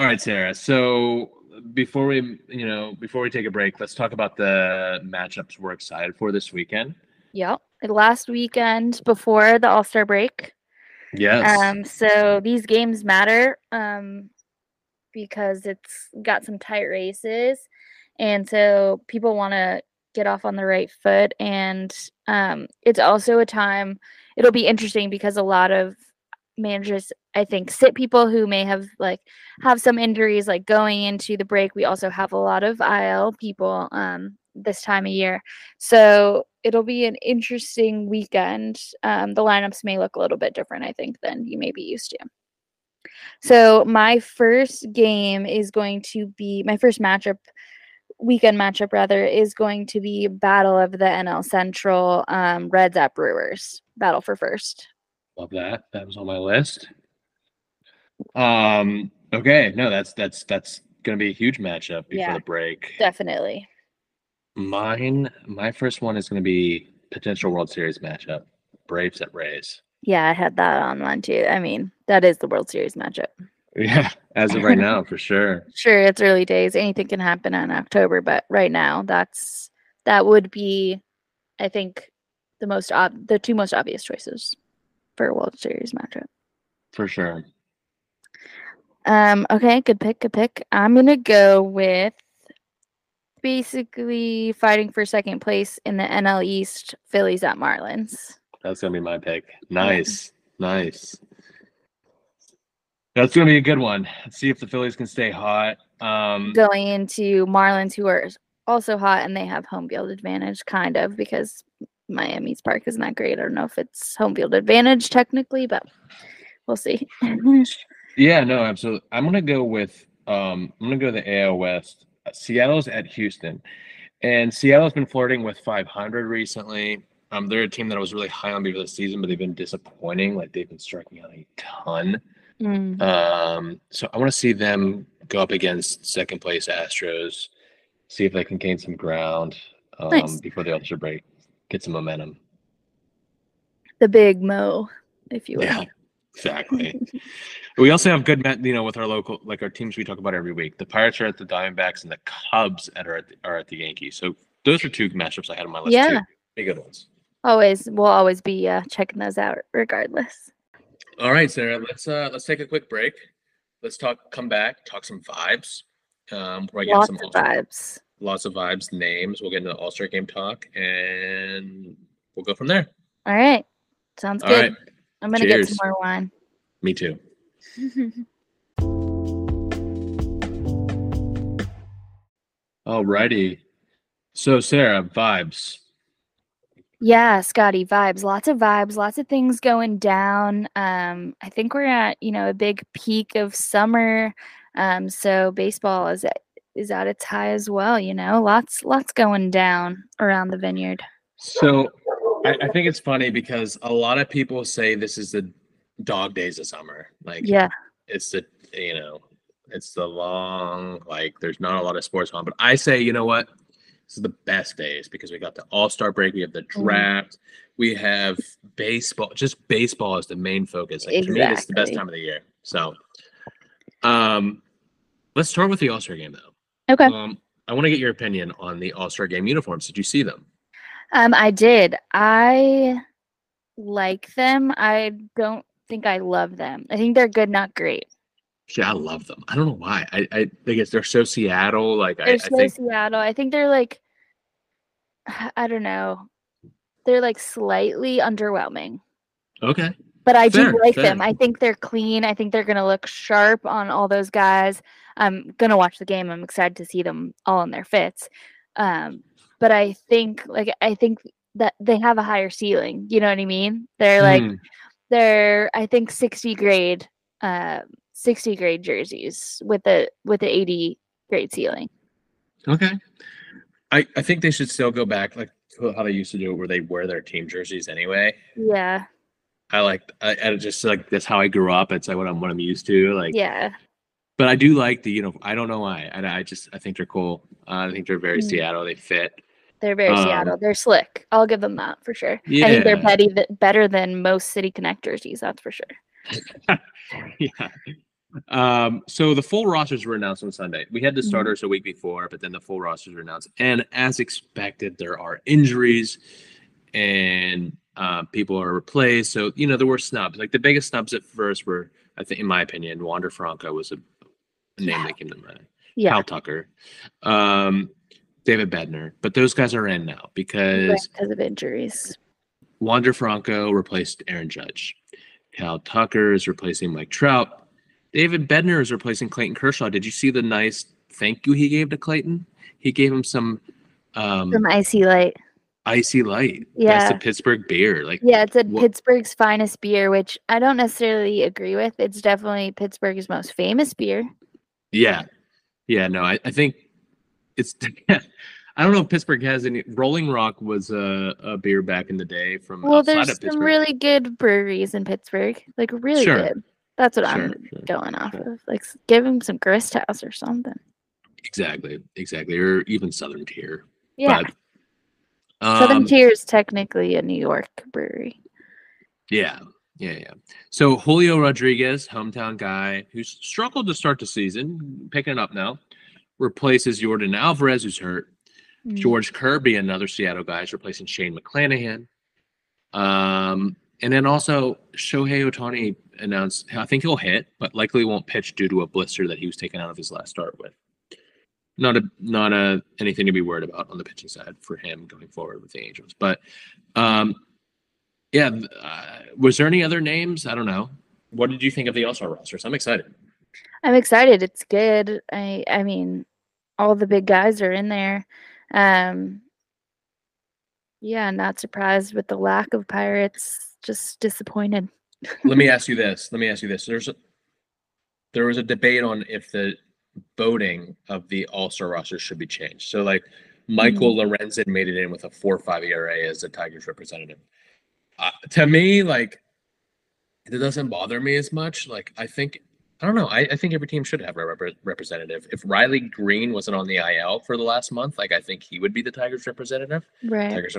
A: All right, Sarah. So before we, you know, before we take a break, let's talk about the matchups we're excited for this weekend.
C: yeah Last weekend before the All Star break.
A: Yes.
C: Um, so these games matter um, because it's got some tight races, and so people want to get off on the right foot. And um, it's also a time. It'll be interesting because a lot of managers, I think, sit people who may have like have some injuries, like going into the break. We also have a lot of IL people um, this time of year, so it'll be an interesting weekend. Um, the lineups may look a little bit different, I think, than you may be used to. So my first game is going to be my first matchup, weekend matchup rather, is going to be Battle of the NL Central um, Reds at Brewers. Battle for first.
A: Love that. That was on my list. Um. Okay. No, that's that's that's gonna be a huge matchup before
C: Yeah.
A: the break.
C: Definitely.
A: Mine, my first one is gonna be potential World Series matchup: Braves at Rays.
C: Yeah, I had that on mine too. I mean, that is the World Series matchup.
A: Yeah, as of right now, for sure.
C: Sure, it's early days. Anything can happen in October, but right now, that's that would be, I think, the most ob- the two most obvious choices for a World Series matchup.
A: For sure.
C: Um, okay, good pick, good pick. I'm gonna go with basically fighting for second place in the NL East, Phillies at Marlins.
A: That's gonna be my pick. Nice, nice. That's gonna be a good one. Let's see if the Phillies can stay hot. Um,
C: Going into Marlins, who are also hot and they have home field advantage, kind of, because Miami's park isn't that great. I don't know if it's home field advantage technically, but we'll see.
A: yeah, no, absolutely. I'm gonna go with um, I'm gonna go to the AL West. Seattle's at Houston, and Seattle's been flirting with 500 recently. Um, they're a team that I was really high on before the season, but they've been disappointing. Like they've been striking out a ton.
C: Mm.
A: Um, so I want to see them go up against second place Astros, see if they can gain some ground um,
C: Nice.
A: before the All-Star break, get some momentum.
C: The big Mo, if you will.
A: Yeah, exactly. we also have good, you know, with our local, like our teams we talk about every week. The Pirates are at the Diamondbacks, and the Cubs at are at the, are at the Yankees. So those are two matchups I had on my list.
C: Yeah.
A: too. Big good ones.
C: Always, we'll always be uh, checking those out regardless.
A: All right, Sarah. Let's uh let's take a quick break. Let's talk. Come back. Talk some vibes. Um, we're getting
C: Lots
A: some
C: of vibes.
A: Lots of vibes, names. We'll get into the All Star game talk, and we'll go from there.
C: All right. Sounds
A: All
C: good.
A: right.
C: I'm going to get some more wine.
A: Me too. Alrighty. So Sarah, vibes.
C: Yeah, Scotty, vibes. Lots of vibes, lots of things going down. Um, I think we're at, you know, a big peak of summer. Um, so baseball is at, is at its high as well, you know. Lots lots going down around the vineyard.
A: So I, I think it's funny because a lot of people say this is the dog days of summer. Like
C: Yeah.
A: it's the you know, it's the long, like there's not a lot of sports on. But I say, you know what? This is the best days because we got the all-star break, we have the draft, we have baseball. Just baseball is the main focus. Like to me, it's the best time of the year. So um let's start with the all-star game though.
C: Okay.
A: Um I want to get your opinion on the all-star game uniforms. Did you see them?
C: Um, I did. I like them. I don't think I love them. I think they're good, not great.
A: Yeah, I love them. I don't know why. I, I think it's they're so Seattle. Like I,
C: They're
A: I
C: so
A: think
C: Seattle. I think they're like, I don't know. They're like slightly underwhelming,
A: okay.
C: but I
A: Fair,
C: do like them. I think they're clean. I think they're gonna look sharp on all those guys. I'm gonna watch the game. I'm excited to see them all in their fits. Um, but I think like I think that they have a higher ceiling. You know what I mean? They're like
A: Mm,
C: they're I think 60 grade uh 60 grade jerseys with the with the 80 grade ceiling.
A: okay. I, I think they should still go back like to how they used to do it, where they wear their team jerseys anyway.
C: Yeah.
A: I like I, I just like that's how I grew up. It's like what I'm what I'm used to. Like,
C: Yeah.
A: But I do like the you know I don't know why. And I just I think they're cool. Uh, I think they're very
C: Mm.
A: Seattle. They fit.
C: They're very
A: Um,
C: Seattle. They're slick. I'll give them that for sure. I think they're
A: Yeah.
C: better th- better than most City connectors that's for sure.
A: yeah. Um, so the full rosters were announced on Sunday. We had the
C: Mhm.
A: starters a week before, but then the full rosters were announced. And as expected, there are injuries and uh, people are replaced. So, you know, there were snubs. Like the biggest snubs at first were, I think, in my opinion, Wander Franco was a name that came to mind.
C: Yeah.
A: Kyle Tucker, um, David Bednar. But those guys are in now because
C: because of injuries.
A: Wander Franco replaced Aaron Judge. Cal Tucker is replacing Mike Trout. David Bednar is replacing Clayton Kershaw. Did you see the nice thank you he gave to Clayton? He gave him some um,
C: Some IC Light.
A: IC Light. That's
C: Yeah.
A: the Pittsburgh beer. Like,
C: Yeah, it's a
A: Wha-
C: Pittsburgh's finest beer, which I don't necessarily agree with. It's definitely Pittsburgh's most famous beer.
A: Yeah. Yeah, no, I, I think it's, I don't know if Pittsburgh has any. Rolling Rock was a, a beer back in the day from
C: Well,
A: outside
C: there's
A: of
C: some really good breweries in Pittsburgh. Like really
A: Sure.
C: good. That's what
A: Sure,
C: I'm
A: sure.
C: going off of. Like give them some grist house or something.
A: Exactly, exactly. Or even Southern Tier.
C: Yeah.
A: But,
C: Southern
A: um,
C: Tier is technically a New York brewery.
A: Yeah, Yeah, yeah. So Julio Rodriguez, hometown guy, who's struggled to start the season, picking it up now, replaces Yordan Alvarez, who's hurt.
C: Mm.
A: George Kirby, another Seattle guy, is replacing Shane McClanahan. Um, and then also Shohei Ohtani announced, I think he'll hit, but likely won't pitch due to a blister that he was taken out of his last start with. Not a not a anything to be worried about on the pitching side for him going forward with the Angels. But um, yeah, uh, was there any other names? I don't know. What did you think of the All Star rosters? I'm excited.
C: I'm excited. It's good. I I mean, all the big guys are in there. Um yeah, not surprised with the lack of pirates. Just disappointed.
A: Let me ask you this. Let me ask you this. There's a, there was a debate on if the voting of the All Star roster should be changed. So like Michael Lorenzen made it in with a four five ERA as the Tigers representative. Uh, to me, like it doesn't bother me as much. Like I think I don't know. I, I think every team should have a rep- representative. If Riley Greene wasn't on the IL for the last month, like I think he would be the Tigers representative.
C: Right.
A: Tigers.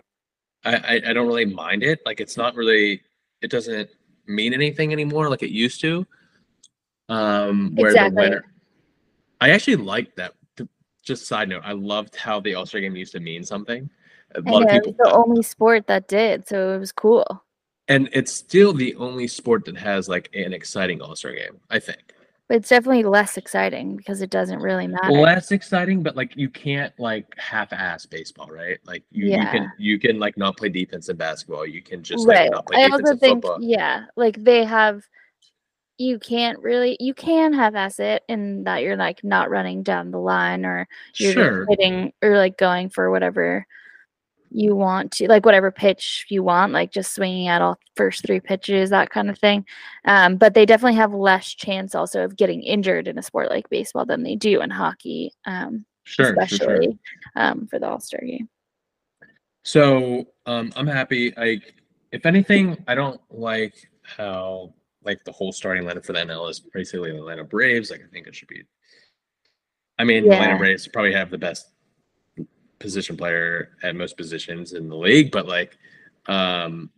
A: I, I I don't really mind it. Like it's not really. It doesn't mean anything anymore like it used to. Um, where
C: Exactly.
A: the winner. I actually like that. Just side note, I loved how the All Star game used to mean something. A lot
C: know,
A: of people,
C: the only sport that did, so it was cool.
A: and it's still the only sport that has like an exciting All Star game. I think
C: But it's definitely less exciting because it doesn't really matter.
A: less exciting, but like you can't like half-ass baseball, right? Like you, you can you can like not play defense in basketball. You can just like
C: right.
A: not play
C: I
A: defense
C: also
A: in
C: think,
A: football.
C: yeah, like they have. You can't really. You can have asset in that you're like not running down the line or you're
A: Sure.
C: hitting or like going for whatever you want to, like whatever pitch you want, like just swinging at all first three pitches, that kind of thing. Um, but they definitely have less chance also of getting injured in a sport like baseball than they do in hockey. Um,
A: Sure, sure, sure.
C: especially um, for the All Star game.
A: So um, I'm happy. I, if anything, I don't like how like the whole starting lineup for the NL is basically the Atlanta Braves. Like I think it should be. I mean, the Atlanta Braves probably have the best position player at most positions in the league, but like, um,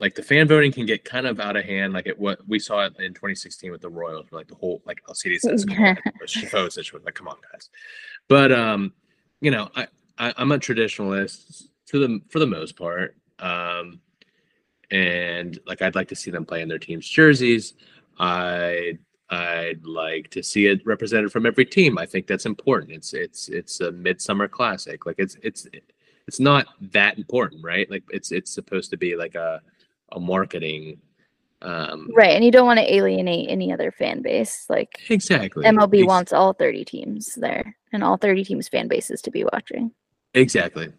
A: like the fan voting can get kind of out of hand. Like it what we saw it in 2016 with the Royals, where like the whole like Alcides says, come on, like, was like, come on, guys. But um, you know, I, I I'm a traditionalist to the for the most part. Um, and like I'd like to see them play in their team's jerseys. I I'd like to see it represented from every team. I think that's important. It's it's it's a midsummer classic. Like it's it's it's not that important, right? Like it's it's supposed to be like a a marketing um
C: Right, and you don't want to alienate any other fan base. Like
A: exactly
C: MLB
A: Ex-
C: wants all 30 teams there and all 30 teams fan bases to be watching.
A: exactly.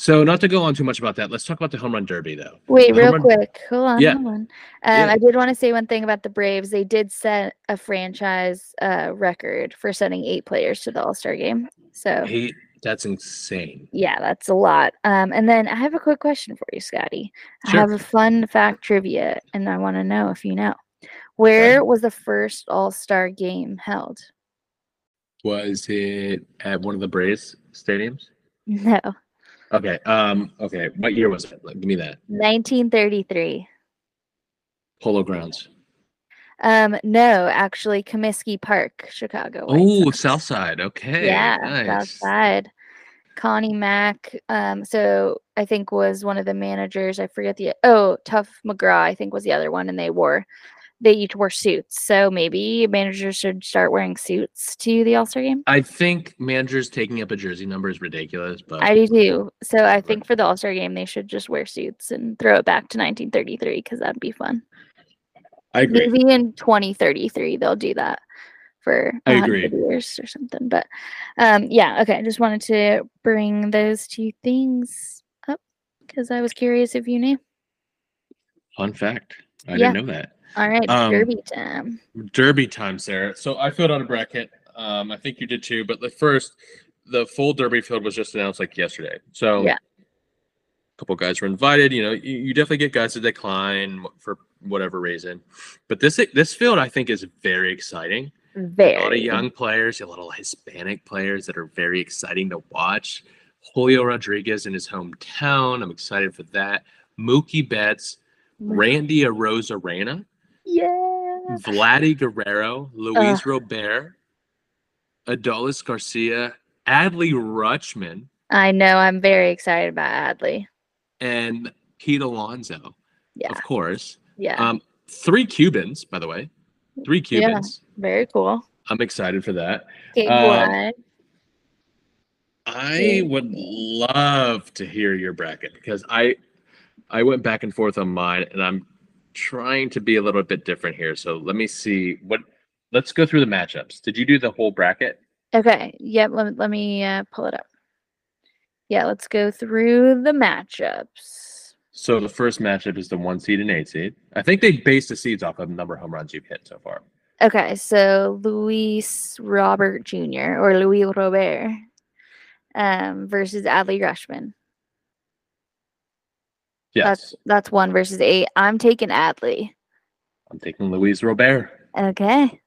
A: So not to go on too much about that, let's talk about the home run derby though.
C: Wait,
A: Home
C: real
A: run-
C: quick. Hold on,
A: Yeah.
C: hold on. Um,
A: Yeah.
C: I did want to say one thing about the Braves. They did set a franchise uh, record for sending eight players to the All Star game. So
A: Hey, that's insane.
C: yeah, that's a lot. Um, and then I have a quick question for you, Scotty.
A: Sure.
C: I have a fun fact trivia, and I want to know if you know. Where was the first All Star game held?
A: Was it at one of the Braves stadiums?
C: No,
A: Okay. Um. Okay. What year was it? Like, give me that.
C: 1933.
A: Polo Grounds.
C: Um, no, actually, Comiskey Park, Chicago.
A: Oh. South Side. Okay.
C: yeah,
A: Nice.
C: South Side. Connie Mack, um, so I think was one of the managers. I forget the oh, Tough McGraw, I think was the other one, and they wore they each wore suits. So maybe managers should start wearing suits to the All Star game.
A: I think managers taking up a jersey number is ridiculous, but
C: I do too. So I think for the All Star game, they should just wear suits and throw it back to 1933 because that'd be fun.
A: I agree.
C: Maybe in 2033 they'll do that for
A: I
C: 100
A: agree.
C: years or something. But um, yeah, okay. I just wanted to bring those two things up because I was curious if you knew.
A: Fun fact. I
C: Yeah.
A: didn't know that.
C: All right,
A: Um,
C: Derby time.
A: Derby time, Sarah. So I filled out a bracket. Um, I think you did too. But the first, the full Derby field was just announced like yesterday. So
C: Yeah.
A: a couple guys were invited. You know, you, you definitely get guys that decline for whatever reason. But this this field I think is very exciting.
C: Very
A: A lot of young players, a lot of Hispanic players that are very exciting to watch. Julio Rodriguez in his hometown. I'm excited for that. Mookie Betts Randy Arozarena,
C: Yeah.
A: Vladdy Guerrero, Luis Robert, Adolis Garcia, Adley Rutschman,
C: I know. I'm very excited about Adley.
A: and Pete Alonso,
C: Yeah.
A: of course.
C: Yeah.
A: Um, three Cubans, by the way. Three
C: Yeah.
A: Cubans.
C: very cool.
A: I'm excited for that. Um, I would love to hear your bracket because I I went back and forth on mine and I'm trying to be a little bit different here. So let me see what let's go through the matchups. Did you do the whole bracket?
C: Okay. Yep. Let, let me uh, pull it up. Yeah. Let's go through the matchups.
A: So the first matchup is the one seed and eight seed. I think they base the seeds off of number of home runs you've hit so far.
C: Okay. So Luis Robert Jr. or Luis Robert um, versus Adley Rutschman.
A: Yes.
C: That's that's one versus eight. I'm taking Adley.
A: I'm taking Luis Robert.
C: Okay.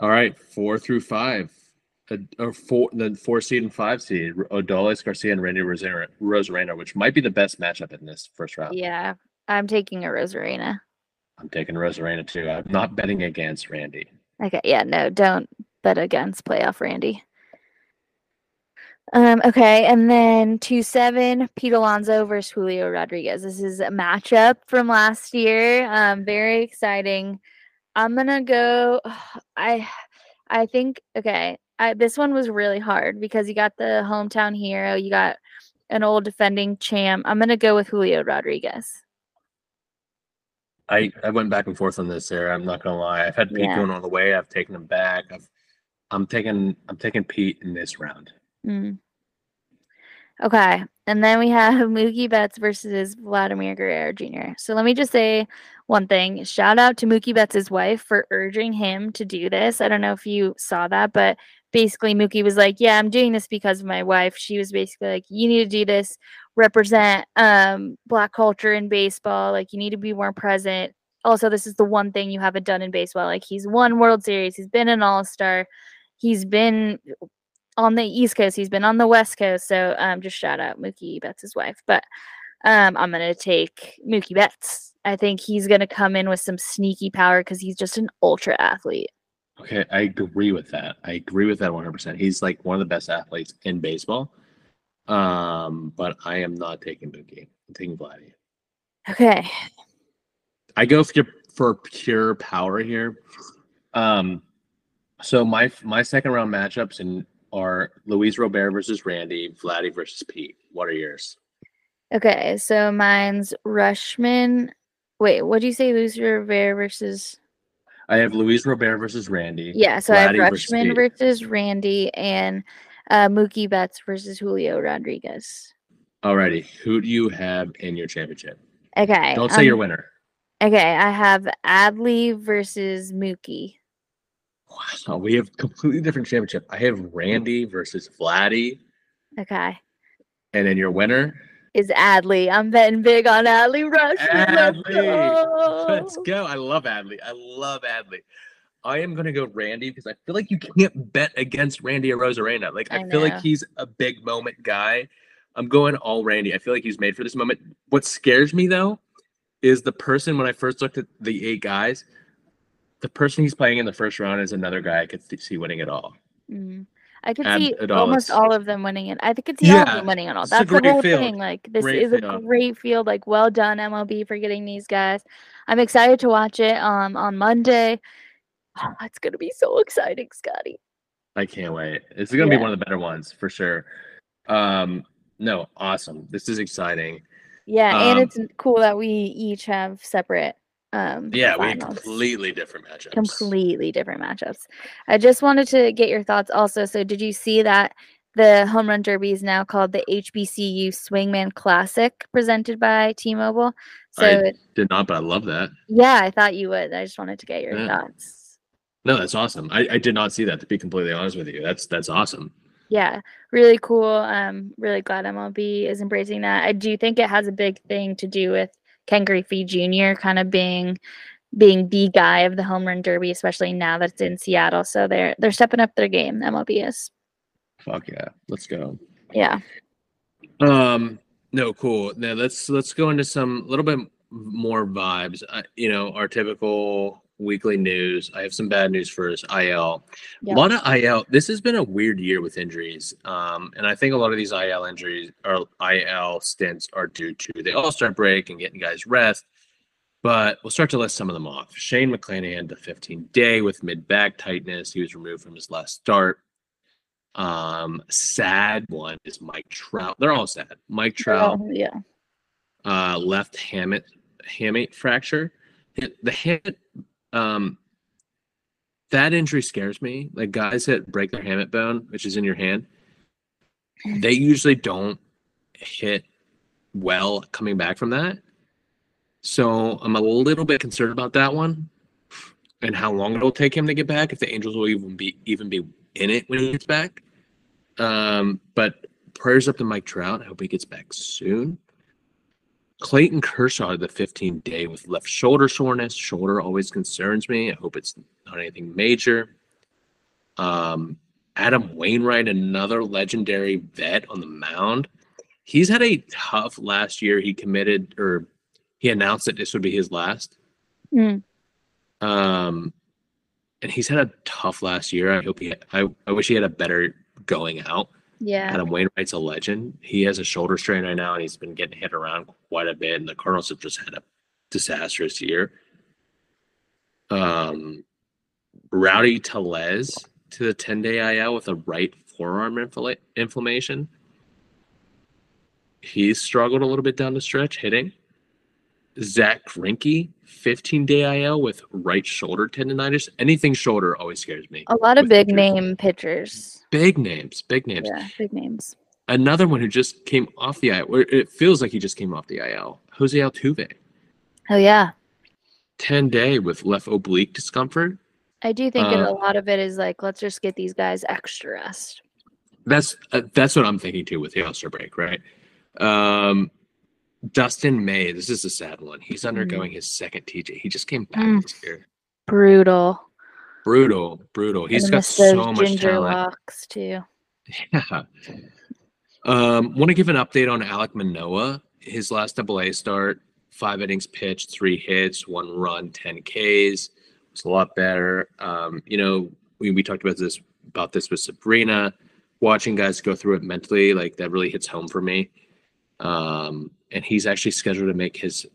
A: All right, four through five. Uh, or four, the four seed and five seed, Adolis Garcia and Randy Arozarena, Rosarena, which might be the best matchup in this first round.
C: Yeah. I'm taking Arozarena.
A: I'm taking Rosarena too. I'm not betting against Randy.
C: Okay, yeah, no, don't bet against playoff Randy. Um, okay, and then two seven, Pete Alonso versus Julio Rodriguez. This is a matchup from last year. Um, very exciting. I'm gonna go. I, I think okay. I, this one was really hard because you got the hometown hero, you got an old defending champ. I'm gonna go with Julio Rodriguez.
A: I, I went back and forth on this there. I'm not gonna lie. I've had Pete
C: Yeah.
A: going all the way. I've taken him back. I've I'm taking I'm taking Pete in this round.
C: Mm. Okay. And then we have Mookie Betts versus Vladimir Guerrero Jr. So let me just say one thing. Shout out to Mookie Betts' wife for urging him to do this. I don't know if you saw that, but basically Mookie was like, Yeah, I'm doing this because of my wife. She was basically like, You need to do this, represent um black culture in baseball. Like you need to be more present. Also, this is the one thing you haven't done in baseball. Like he's won World Series, he's been an all-star, he's been on the East Coast. He's been on the West Coast. So um, just shout out Mookie Betts' wife. But um, I'm gonna take Mookie Betts. I think he's gonna come in with some sneaky power because he's just an ultra athlete.
A: Okay, I agree with that. I agree with that 100%. He's like one of the best athletes in baseball. Um, but I am not taking Mookie. I'm taking Vladdy.
C: Okay.
A: I go for for pure power here. Um, so my my second round matchups and are Luis Robert versus Randy, Vladdy versus Pete. What are yours?
C: Okay. So mine's Rutschman. Wait, what do you say? Loser Rivera versus
A: I have Luis Robert versus Randy.
C: yeah. So I have
A: Vladdy versus Rutschman
C: versus Randy and uh, Mookie Betts versus Julio Rodriguez.
A: Alrighty, who do you have in your championship?
C: Okay.
A: Don't say your
C: um,
A: winner.
C: Okay, I have Adley versus Mookie.
A: Wow, we have completely different championship. I have Randy versus Vladdy,
C: Okay.
A: and then your winner.
C: Is Adley. I'm betting big on Adley. Let's
A: Adley! Let's
C: go.
A: go. I love Adley. I love Adley. I am gonna go Randy because I feel like you can't bet against Randy or Rosarena. Like I,
C: I
A: feel like he's a big moment guy. I'm going all Randy. I feel like he's made for this moment. What scares me though is the person when I first looked at the eight guys, the person he's playing in the first round is another guy I could see winning it all.
C: Mm. I could
A: Ad-
C: see almost all of them winning it. I could see all of
A: Yeah,
C: them winning it all. That's the whole
A: field.
C: thing. Like this
A: Great
C: is a great field. Like well done MLB for getting these guys. I'm excited to watch it um on Monday. it's gonna be so exciting, Scotty.
A: I can't wait. It's gonna be one of the better ones for sure. Um, no, awesome. This is exciting.
C: Yeah, and
A: Um,
C: it's cool that we each have separate um
A: Yeah, we had completely different matchups.
C: completely different matchups. I just wanted to get your thoughts also. So, did you see that the home run derby is now called the HBCU Swingman Classic presented by T Mobile? So,
A: I- Did not, but I love that.
C: yeah, I thought you would. I just wanted to get your
A: Yeah.
C: thoughts.
A: No, that's awesome. I, I did not see that to be completely honest with you. That's that's awesome.
C: Yeah, really cool. Um, really glad MLB is embracing that. I do think it has a big thing to do with Ken Griffey Jr. kind of being being the guy of the home run derby, especially now that it's in Seattle. So they're they're stepping up their game. MLB is.
A: Fuck yeah. Let's go.
C: Yeah.
A: Um no, cool. Now let's let's go into some a little bit more vibes. I, you know, our typical weekly news. I have some bad news first. IL.
C: Yeah.
A: A lot of IL. This has been a weird year with injuries. Um, and I think a lot of these IL injuries or IL stints are due to the All Star break and getting guys rest. But we'll start to list some of them off. Shane McClanahan, the 15 day with mid back tightness. He was removed from his last start. Um, sad one is Mike Trout. They're all sad. Mike Trout,
C: Oh, yeah.
A: uh, left hamate hamate fracture. The hamate, um, that injury scares me. Like guys that break their hamate bone, which is in your hand, they usually don't hit well coming back from that. So I'm a little bit concerned about that one and how long it'll take him to get back. If the Angels will even be even be in it when he gets back. Um, but prayers up to Mike Trout. I hope he gets back soon. Clayton Kershaw, the 15 day with left shoulder soreness. Shoulder always concerns me. I hope it's not anything major. Um, Adam Wainwright, another legendary vet on the mound. He's had a tough last year. He committed or he announced that this would be his last.
C: Mm.
A: Um, and he's had a tough last year. I hope he. I, I wish he had a better going out.
C: Yeah.
A: Adam Wainwright's a legend. He has a shoulder strain right now, and he's been getting hit around quite a bit. And the Cardinals have just had a disastrous year. Um, Rowdy Tellez to the 10 day IL with a right forearm infla- inflammation. He's struggled a little bit down the stretch hitting. Zack Greinke, 15 day IL with right shoulder tendonitis. Anything shoulder always scares me.
C: A lot of big
A: pitchers.
C: name pitchers.
A: Big names, big names.
C: Yeah, big names.
A: Another one who just came off the IL, it feels like he just came off the IL. Jose Altuve,
C: Oh yeah.
A: 10 day with left oblique discomfort.
C: I do think
A: Uh,
C: a lot of it is like let's just get these guys extra rest.
A: That's uh, that's what I'm thinking too with the All Star break, right? Um, Dustin May, this is a sad one. He's undergoing his second TJ. He just came back
C: Mm.
A: this year.
C: Brutal.
A: Brutal, brutal. He's got so much
C: ginger
A: talent.
C: locks too.
A: Yeah. Um, want to give an update on Alek Manoah. His last double A start, five innings pitched, three hits, one run, 10 Ks. It's a lot better. Um, you know, we, we talked about this about this with Sabrina. Watching guys go through it mentally, like that really hits home for me. Um, and he's actually scheduled to make his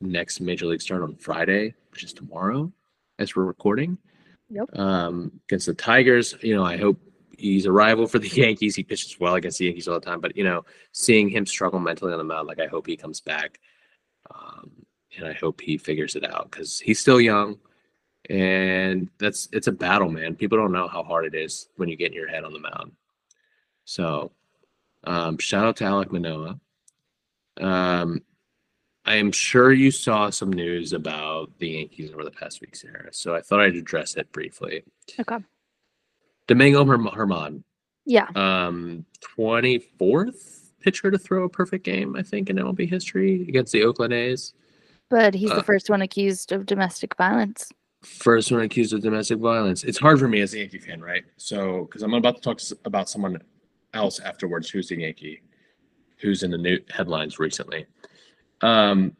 A: next major league start on Friday, which is tomorrow, as we're recording.
C: Yep.
A: Um, against the Tigers, you know, I hope he's a rival for the Yankees. He pitches well against the Yankees all the time, but you know, seeing him struggle mentally on the mound, like I hope he comes back, um, and I hope he figures it out because he's still young, and that's it's a battle, man. People don't know how hard it is when you get in your head on the mound. So, um, shout out to Alek Manoah. Um, I am sure you saw some news about the Yankees over the past week, Sarah. So I thought I'd address it briefly.
C: Okay.
A: Domingo Herm- Herman,
C: Yeah.
A: um, 24th pitcher to throw a perfect game, I think, in MLB history against the Oakland A's.
C: But he's
A: Uh,
C: the first one accused of domestic violence.
A: First one accused of domestic violence. It's hard for me as a Yankee fan, right? So, because I'm about to talk about someone else afterwards who's a Yankee, who's in the new headlines recently. Um,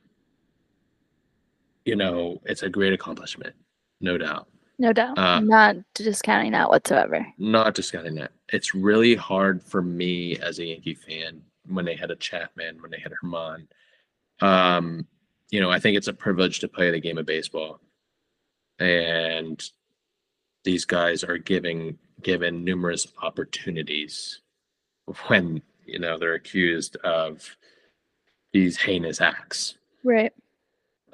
A: you know, it's a great accomplishment, no doubt.
C: No doubt.
A: uh,
C: Not discounting that whatsoever.
A: not discounting that. It's really hard for me as a Yankee fan when they had a Chapman, when they had a Herman. Um, you know, I think it's a privilege to play the game of baseball. And these guys are giving given numerous opportunities when, you know, they're accused of these heinous acts.
C: Right.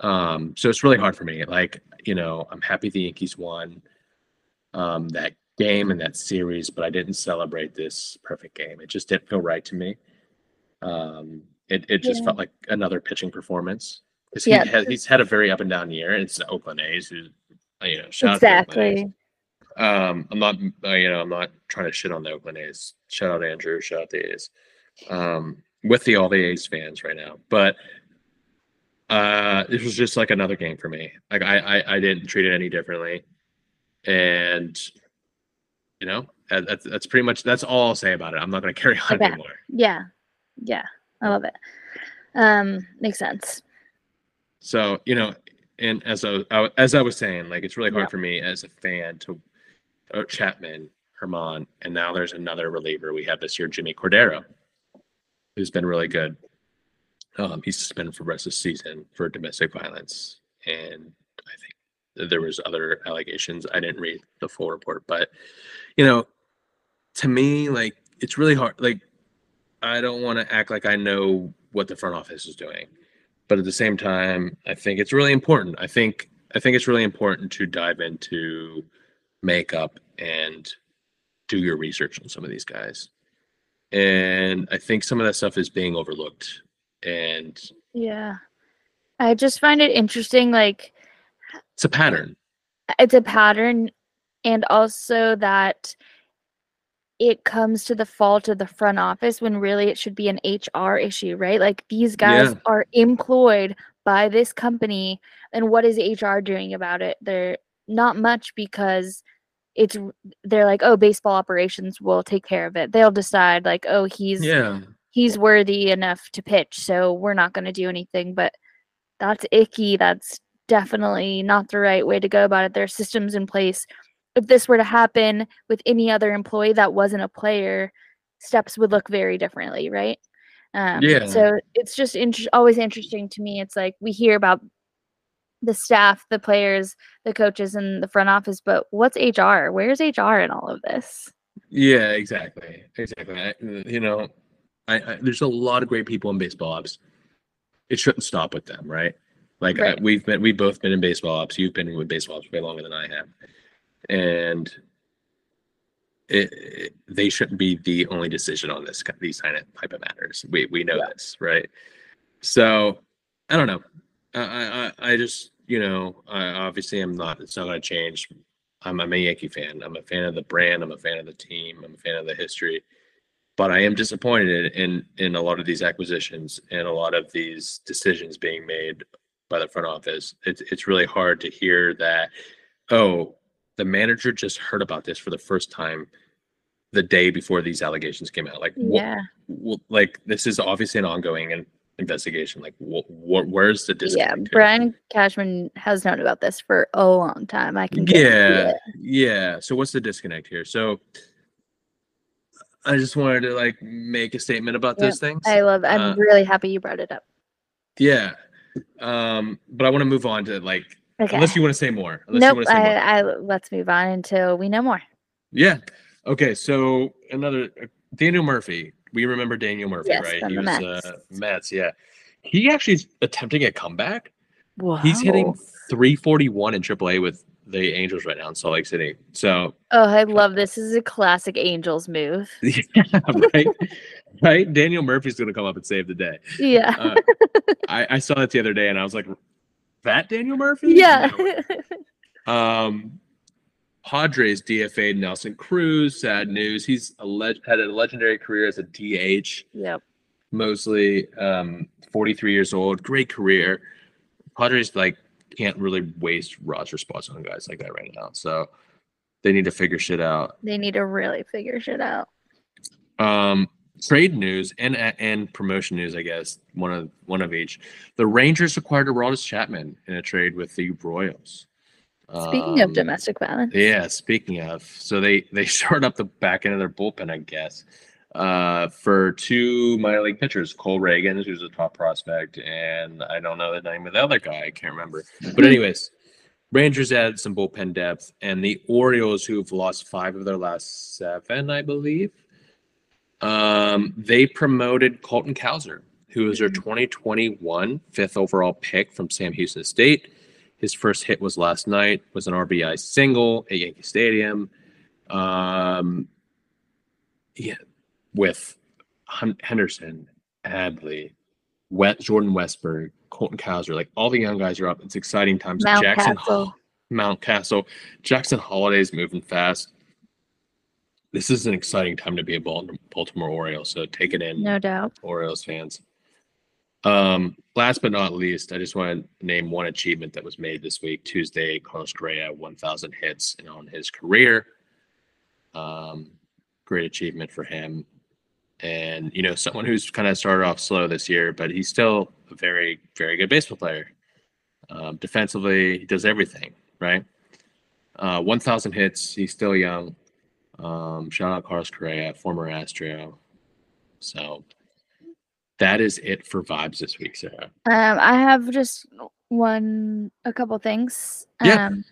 A: Um, so it's really hard for me. Like, you know, I'm happy the Yankees won um, that game and that series, but I didn't celebrate this perfect game. It just didn't feel right to me. Um, it, it just
C: Yeah.
A: felt like another pitching performance. 'Cause
C: Yeah.
A: he has, he's had a very up and down year, and it's the Oakland A's who, you know, shout out to the Oakland A's.
C: Exactly.
A: Um, I'm not, uh, you know, I'm not trying to shit on the Oakland A's. Shout out Andrew, shout out the A's. Um, with the all the A's fans right now, but uh, this was just like another game for me. Like I, I, I didn't treat it any differently, and you know, that's that's pretty much that's all I'll say about it. I'm not going to carry on
C: Okay.
A: anymore.
C: Yeah. Yeah. I love it. Um, makes sense.
A: So you know, and as I, I as I was saying, like it's really hard
C: Yeah.
A: for me as a fan to uh, Chapman, Herman, and now there's another reliever we have this year, Jimmy Cordero, who's been really good. Um, he's suspended for the rest of the season for domestic violence, and I think there was other allegations. I didn't read the full report, but you know, to me, like it's really hard. Like I don't want to act like I know what the front office is doing, but at the same time, I think it's really important. I think I think it's really important to dive into makeup and do your research on some of these guys. And I think some of that stuff is being overlooked. And
C: Yeah. I just find it interesting like
A: it's a pattern.
C: it's a pattern and also that it comes to the fault of the front office when really it should be an HR issue, right? Like these guys
A: Yeah.
C: are employed by this company and what is HR doing about it? They're not much because it's they're like, "Oh, baseball operations will take care of it." They'll decide like, "Oh, he's
A: Yeah.
C: he's worthy enough to pitch, so we're not going to do anything." But that's icky. That's definitely not the right way to go about it. There are systems in place. If this were to happen with any other employee that wasn't a player, steps would look very differently, right? Um,
A: Yeah.
C: So it's just inter- always interesting to me. It's like we hear about the staff, the players, the coaches, and the front office, but what's HR? Where's HR in all of this?
A: Yeah, exactly. Exactly. I, you know, I, I there's a lot of great people in baseball ops. It shouldn't stop with them, right? Like uh,
C: Right.
A: I, we've been, we've both been in baseball ops. You've been with baseball ops way longer than I have, and it, it- they shouldn't be the only decision on this these kind of type of matters. We we know this, right? So I don't know. I I I just you know I obviously I'm not. It's not going to change. I'm, I'm a Yankee fan. I'm a fan of the brand. I'm a fan of the team. I'm a fan of the history. But I am disappointed in in a lot of these acquisitions and a lot of these decisions being made by the front office. It's it's really hard to hear that. Oh, the manager just heard about this for the first time the day before these allegations came out. Like,
C: Yeah.
A: what like this is obviously an ongoing in- investigation. Like, what, what where's the disconnect? Yeah,
C: Brian Cashman has known about this for a long time. I can
A: yeah yeah so what's the disconnect here so i just wanted to like make a statement about
C: Yeah,
A: those things
C: I love. I'm
A: Uh,
C: really happy you brought it up.
A: yeah um but i want to move on to like
C: Okay.
A: unless you want to say more unless you
C: nope.
A: want to say more
C: I, I let's move on until we know more.
A: yeah okay so another uh, daniel murphy we remember daniel murphy
C: Yes,
A: right he was
C: Mets.
A: uh mets yeah he actually is attempting a comeback
C: Wow.
A: he's hitting 341 in AAA with the angels right now in salt lake city so
C: Oh, I love this. This is a classic Angels move.
A: Yeah, right. right. Daniel Murphy's gonna come up and save the day.
C: Yeah.
A: Uh, I, I saw that the other day and I was like, that Daniel Murphy?
C: yeah.
A: No. Um Padres DFA Nelson Cruz. Sad news. He's a leg- had a legendary career as a DH,
C: yep.
A: mostly um, 43 years old. Great career. Padres like can't really waste roster spots on guys like that right now. So they need to figure shit out.
C: They need to really figure shit out.
A: Um, trade news and and promotion news, I guess one of one of each. The Rangers acquired Aroldis Chapman in a trade with the Royals.
C: Speaking of
A: Um,
C: domestic violence.
A: yeah. Speaking of, so they they shorted up the back end of their bullpen, I guess, uh, for two minor league pitchers, Cole Reagan, who's a top prospect, and I don't know the name of the other guy, I can't remember. But anyways, Rangers added some bullpen depth, and the Orioles, who've lost five of their last seven, I believe, um, they promoted Colton Cowser, who was their
C: Mhm.
A: 2021 fifth overall pick from Sam Houston State. His first hit was last night, was an RBI single at Yankee Stadium. Um, yeah, with Henderson, Adley, Wet, Jordan Westburg, Colton Cowser, like all the young guys are up. It's exciting times.
C: Mount
A: Jackson
C: Castle.
A: Mountcastle, Jackson Holliday's moving fast. This is an exciting time to be a Baltimore Orioles. So take it in,
C: No doubt.
A: Orioles fans. Um, last but not least, I just want to name one achievement that was made this week. Tuesday, Carlos Correa, 1,000 hits on his career. Um, great achievement for him. And, you know, someone who's kind of started off slow this year, but he's still a very, very good baseball player. Um, defensively, he does everything, right? Uh, 1,000 hits. He's still young. Um, shout out Carlos Correa, former Astro. So that is it for vibes this week, Sarah.
C: Um, I have just one, a couple things.
A: Yeah.
C: Um,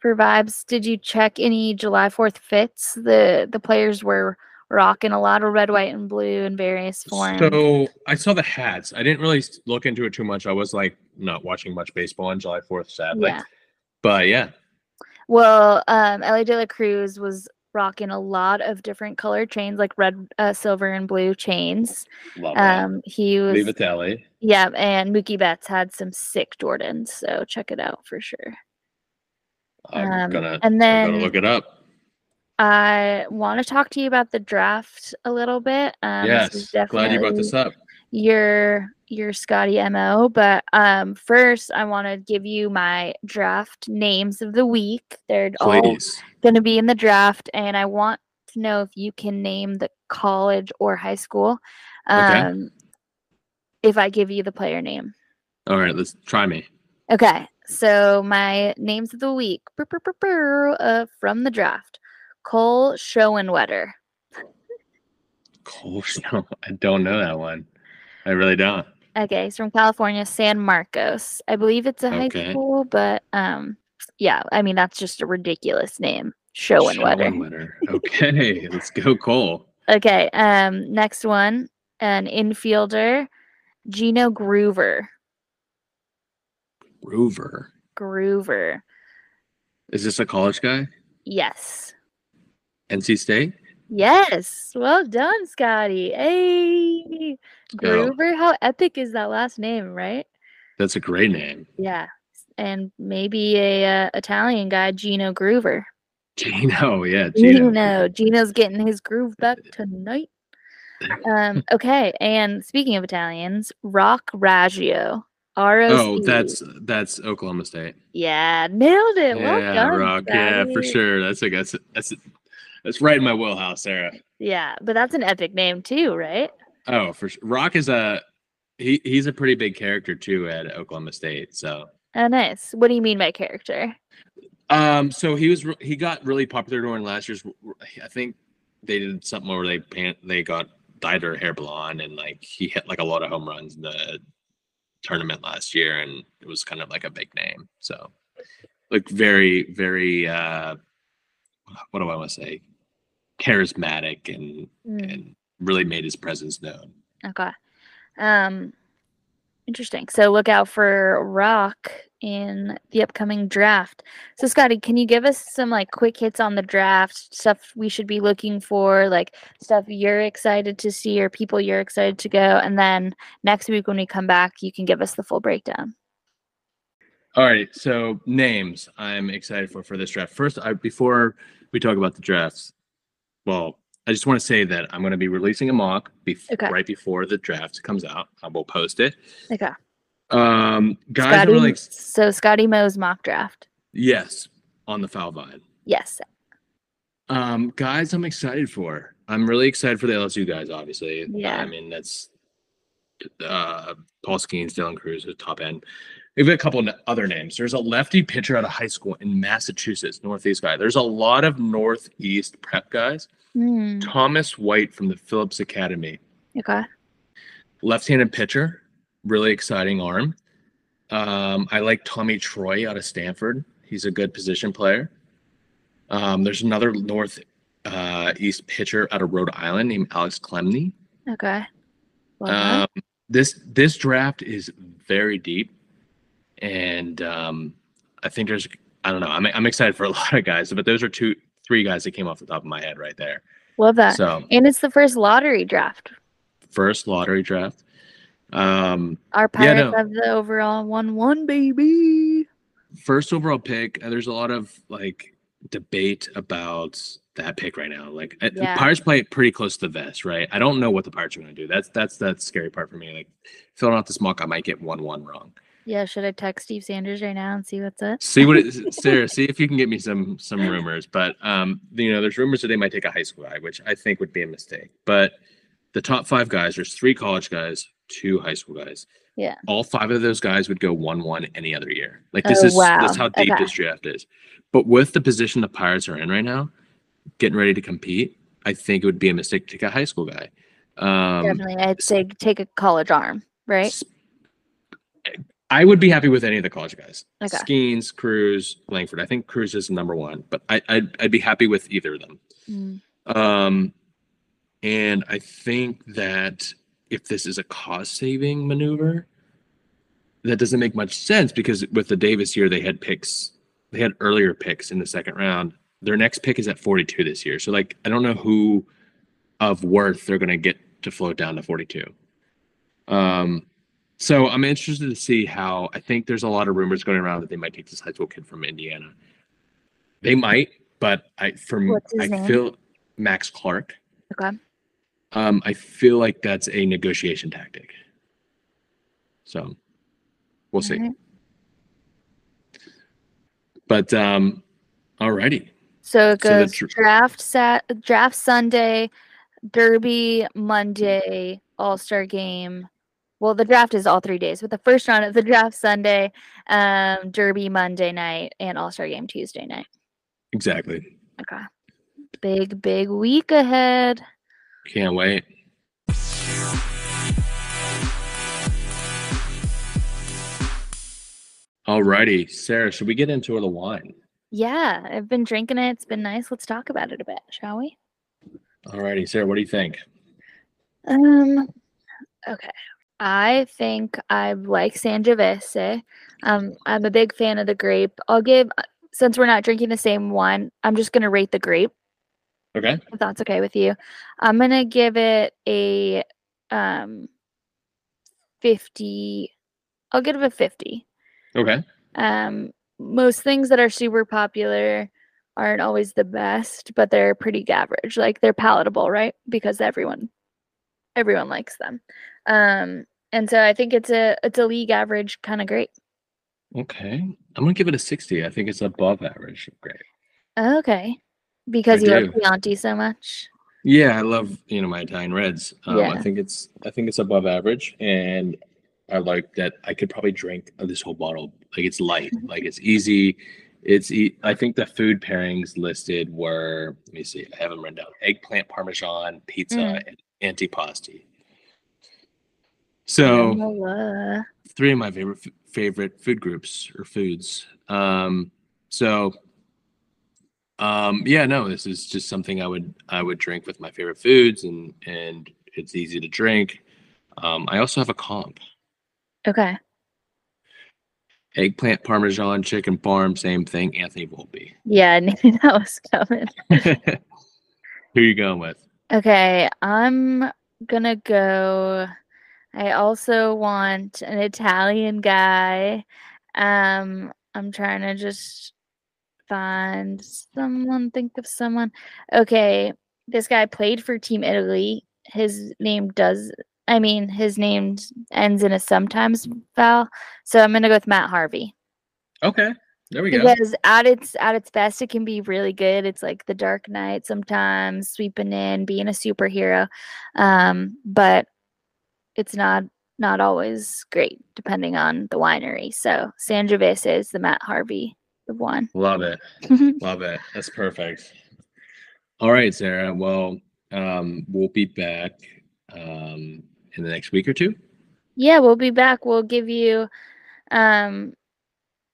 C: for vibes, did you check any July Fourth fits? The the players were rocking a lot of red, white, and blue in various forms.
A: So I saw the hats. I didn't really look into it too much. I was like not watching much baseball on July 4th, sadly.
C: yeah.
A: But yeah,
C: Well, um, Elly De La Cruz was rocking a lot of different colored chains, like red, uh, silver, and blue chains.
A: love that.
C: Um, he was,
A: it
C: yeah, and Mookie Betts had some sick Jordans, so check it out for sure.
A: I'm
C: Um,
A: gonna,
C: and
A: I'm
C: then
A: gonna look it up.
C: I want to talk to you about the draft a little bit. Um,
A: yes, glad you brought this up.
C: Your your Scotty mo, but um, first I want to give you my draft names of the week. They're all going to be in the draft, and I want to know if you can name the college or high school.
A: Okay.
C: Um, if I give you the player name.
A: All right, let's try me.
C: Okay, so my names of the week brr, brr, brr, brr, uh, from the draft: Cole Schoenwetter.
A: Cole Snow. I don't know that one. I really don't.
C: Okay, he's from California, San Marcos. I believe it's a high
A: Okay.
C: school, but um, yeah, I mean that's just a ridiculous name, Schoenwetter.
A: Schoenwetter. Okay, let's go, Cole.
C: Okay, um, next one, an infielder, Gino Groover.
A: Groover.
C: Groover.
A: Is this a college guy?
C: Yes.
A: NC State?
C: Yes. Well done, Scotty. Hey.
A: go.
C: Groover. How epic is that last name, right?
A: That's a great name.
C: Yeah. And maybe a uh, Italian guy, Gino Groover.
A: Gino, yeah, Gino.
C: Gino. Gino's getting his groove back tonight. Um, okay, and speaking of Italians, Roc Riggio. R O.
A: Oh, that's that's Oklahoma State.
C: yeah, nailed it. well
A: yeah,
C: done.
A: Roc. Yeah, for sure. That's a that's that's that's right in my wheelhouse, Sarah.
C: Yeah, but that's an epic name too, right?
A: Oh, for sure. Roc is a he. He's a pretty big character too at Oklahoma State. So,
C: Oh, nice. What do you mean by character?
A: um, so he was he got really popular during last year's. I think they did something where they pan, they got dyed their hair blonde and like he hit like a lot of home runs in the tournament last year, and it was kind of like a big name. So, like very very uh, what do I want to say? Charismatic and
C: Mm,
A: and really made his presence known.
C: okay. Um, interesting. So look out for Roc in the upcoming draft. So Scotty, can you give us some like quick hits on the draft stuff we should be looking for, like stuff you're excited to see or people you're excited to go, and then next week when we come back, you can give us the full breakdown.
A: All right, so names I'm excited for for this draft. First, I before we talk about the drafts, well, I just want to say that I'm going to be releasing a mock bef-
C: Okay.
A: right before the draft comes out. I will post it.
C: Okay.
A: Um, guys,
C: Scotty,
A: really ex-
C: so Scotty Moe's mock draft.
A: yes on the foul vine.
C: Yes.
A: Um, guys, I'm excited for. I'm really excited for the LSU guys. Obviously,
C: Yeah.
A: I mean that's uh, Paul Skenes, Dylan Crews, at top end. We've got a couple of other names. There's a lefty pitcher out of high school in Massachusetts, Northeast guy. There's a lot of Northeast prep guys.
C: Hmm,
A: Thomas White from the Phillips Academy,
C: okay.
A: left-handed pitcher, really exciting arm. Um, I like Tommy Troy out of Stanford. He's a good position player. Um, there's another North uh, East pitcher out of Rhode Island named Alex Clemmey.
C: Okay. Well.
A: Um, this this draft is very deep, and um, I think there's I don't know. I'm I'm excited for a lot of guys, but those are two three guys that came off the top of my head right there.
C: Love that.
A: So
C: and it's the first lottery draft.
A: first lottery draft. Um,
C: Our
A: Yeah,
C: Pirates
A: no.
C: have the overall one one baby.
A: first overall pick. uh, There's a lot of like debate about that pick right now. Like uh,
C: Yeah.
A: Pirates play pretty close to the vest, right? I don't know what the Pirates are going to do. That's that's that's scary part for me. Like filling out this mock, I might get one one wrong.
C: Yeah, should I text Steve Sanders right now and see what's up?
A: See what it Sarah. See if you can get me some some rumors. But um, you know, there's rumors that they might take a high school guy, which I think would be a mistake. But the top five guys, there's three college guys, two high school guys.
C: Yeah.
A: All five of those guys would go one one any other year. Like this
C: Oh,
A: is
C: wow.
A: that's how deep
C: Okay.
A: this draft is. But with the position the Pirates are in right now, getting ready to compete, I think it would be a mistake to take a high school guy. Um,
C: Definitely. I'd say take a college arm, right?
A: I would be happy with any of the college guys.
C: Okay.
A: Skenes, Crews, Langford. I think Crews is number one, but I, I'd, I'd be happy with either of them.
C: Mm.
A: Um, and I think that if this is a cost saving maneuver, that doesn't make much sense because with the Davis year, they had picks, they had earlier picks in the second round. Their next pick is at 42 this year. So, like, I don't know who of worth they're going to get to float down to 42. Um, so I'm interested to see how I think there's a lot of rumors going around that they might take this high school kid from Indiana. They might, but I from I
C: name?
A: feel Max Clark.
C: Okay.
A: Um, I feel like that's a negotiation tactic. So we'll see.
C: Alright.
A: But um, alrighty.
C: So it
A: So the
C: goes
A: dr-
C: draft sat draft Sunday, Derby Monday, All Star game. Well, the draft is all three days, but the first round of the draft Sunday, um, Derby Monday night, and All Star game Tuesday night.
A: Exactly.
C: Okay. Big, big week ahead.
A: Can't wait. Alrighty, Sarah, should we get into the wine?
C: Yeah, I've been drinking it. It's been nice. Let's talk about it a bit, shall we?
A: Alrighty, Sarah, what do you think?
C: Um, okay. I think I like Sangiovese. Um, I'm a big fan of the grape. I'll give, uh, since we're not drinking the same one, I'm just gonna rate the grape.
A: Okay.
C: If that's okay with you, I'm gonna give it a um 50. I'll give it a 50.
A: Okay.
C: Um, most things that are super popular aren't always the best, but they're pretty average. Like they're palatable, right? Because everyone everyone likes them. Um, and so I think it's a it's a league average kind of great.
A: Okay. I'm gonna give it a 60. I think it's above average. Great.
C: Okay. Because
A: I
C: you
A: do.
C: love Chianti so much.
A: Yeah, I love you know my Italian reds. Um,
C: Yeah.
A: I think it's I think it's above average, and I like that I could probably drink this whole bottle. Like it's light, like it's easy. It's e- I think the food pairings listed were let me see, I have them written down: eggplant parmesan, pizza,
C: Mm.
A: and antipasti. So three of my favorite favorite food groups or foods. Um, so, um, yeah, no, this is just something I would I would drink with my favorite foods, and and it's easy to drink. Um, I also have a comp:
C: Okay.
A: eggplant parmesan, chicken parm, same thing. Anthony Volpe.
C: Yeah, I knew that was coming.
A: Who are you going with?
C: Okay, I'm gonna go. I also want an Italian guy. Um, I'm trying to just find someone, think of someone. Okay, this guy played for Team Italy. His name does, I mean, his name ends in a sometimes vowel. So I'm gonna go with Matt Harvey
A: Okay, there we go.
C: because at its at its best it can be really good it's like the dark knight sometimes sweeping in being a superhero um but it's not not always great depending on the winery so sangiovese is the matt harvey the one
A: Love it. Love it. That's perfect. All right, Sarah. Well, um, we'll be back um, in the next week or two.
C: yeah we'll be back we'll give you um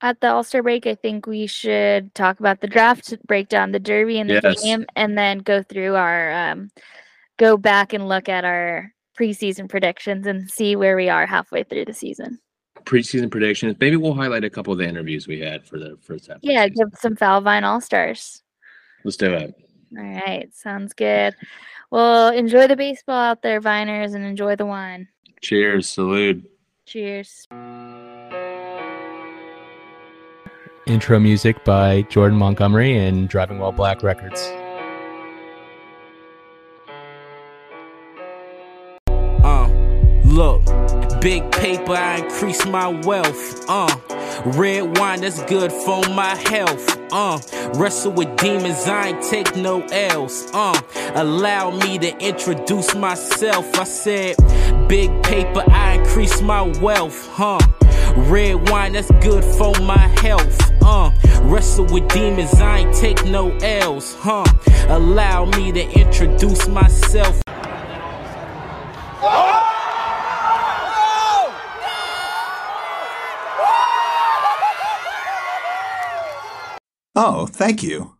C: at the all-star break i think we should talk about the draft break down the derby and the
A: Yes.
C: game and then go through our um go back and look at our preseason predictions and see where we are halfway through the season
A: Preseason predictions. Maybe we'll highlight a couple of the interviews we had for the first half.
C: yeah give some Foul Vine all-stars
A: Let's do it.
C: all right sounds good well enjoy the baseball out there viners and enjoy the wine
A: Cheers. Salute.
C: cheers
D: Intro music by Jordan Montgomery and Driving While Black Records.
B: Uh, look, big paper, I increase my wealth. Uh, red wine that's good for my health. Uh, wrestle with demons, I ain't take no L's. Uh, allow me to introduce myself. I said, big paper, I increase my wealth. Huh? Red wine that's good for my health. Uh, wrestle with demons, I ain't take no L's. Huh? Allow me to introduce myself.
E: Oh, thank you.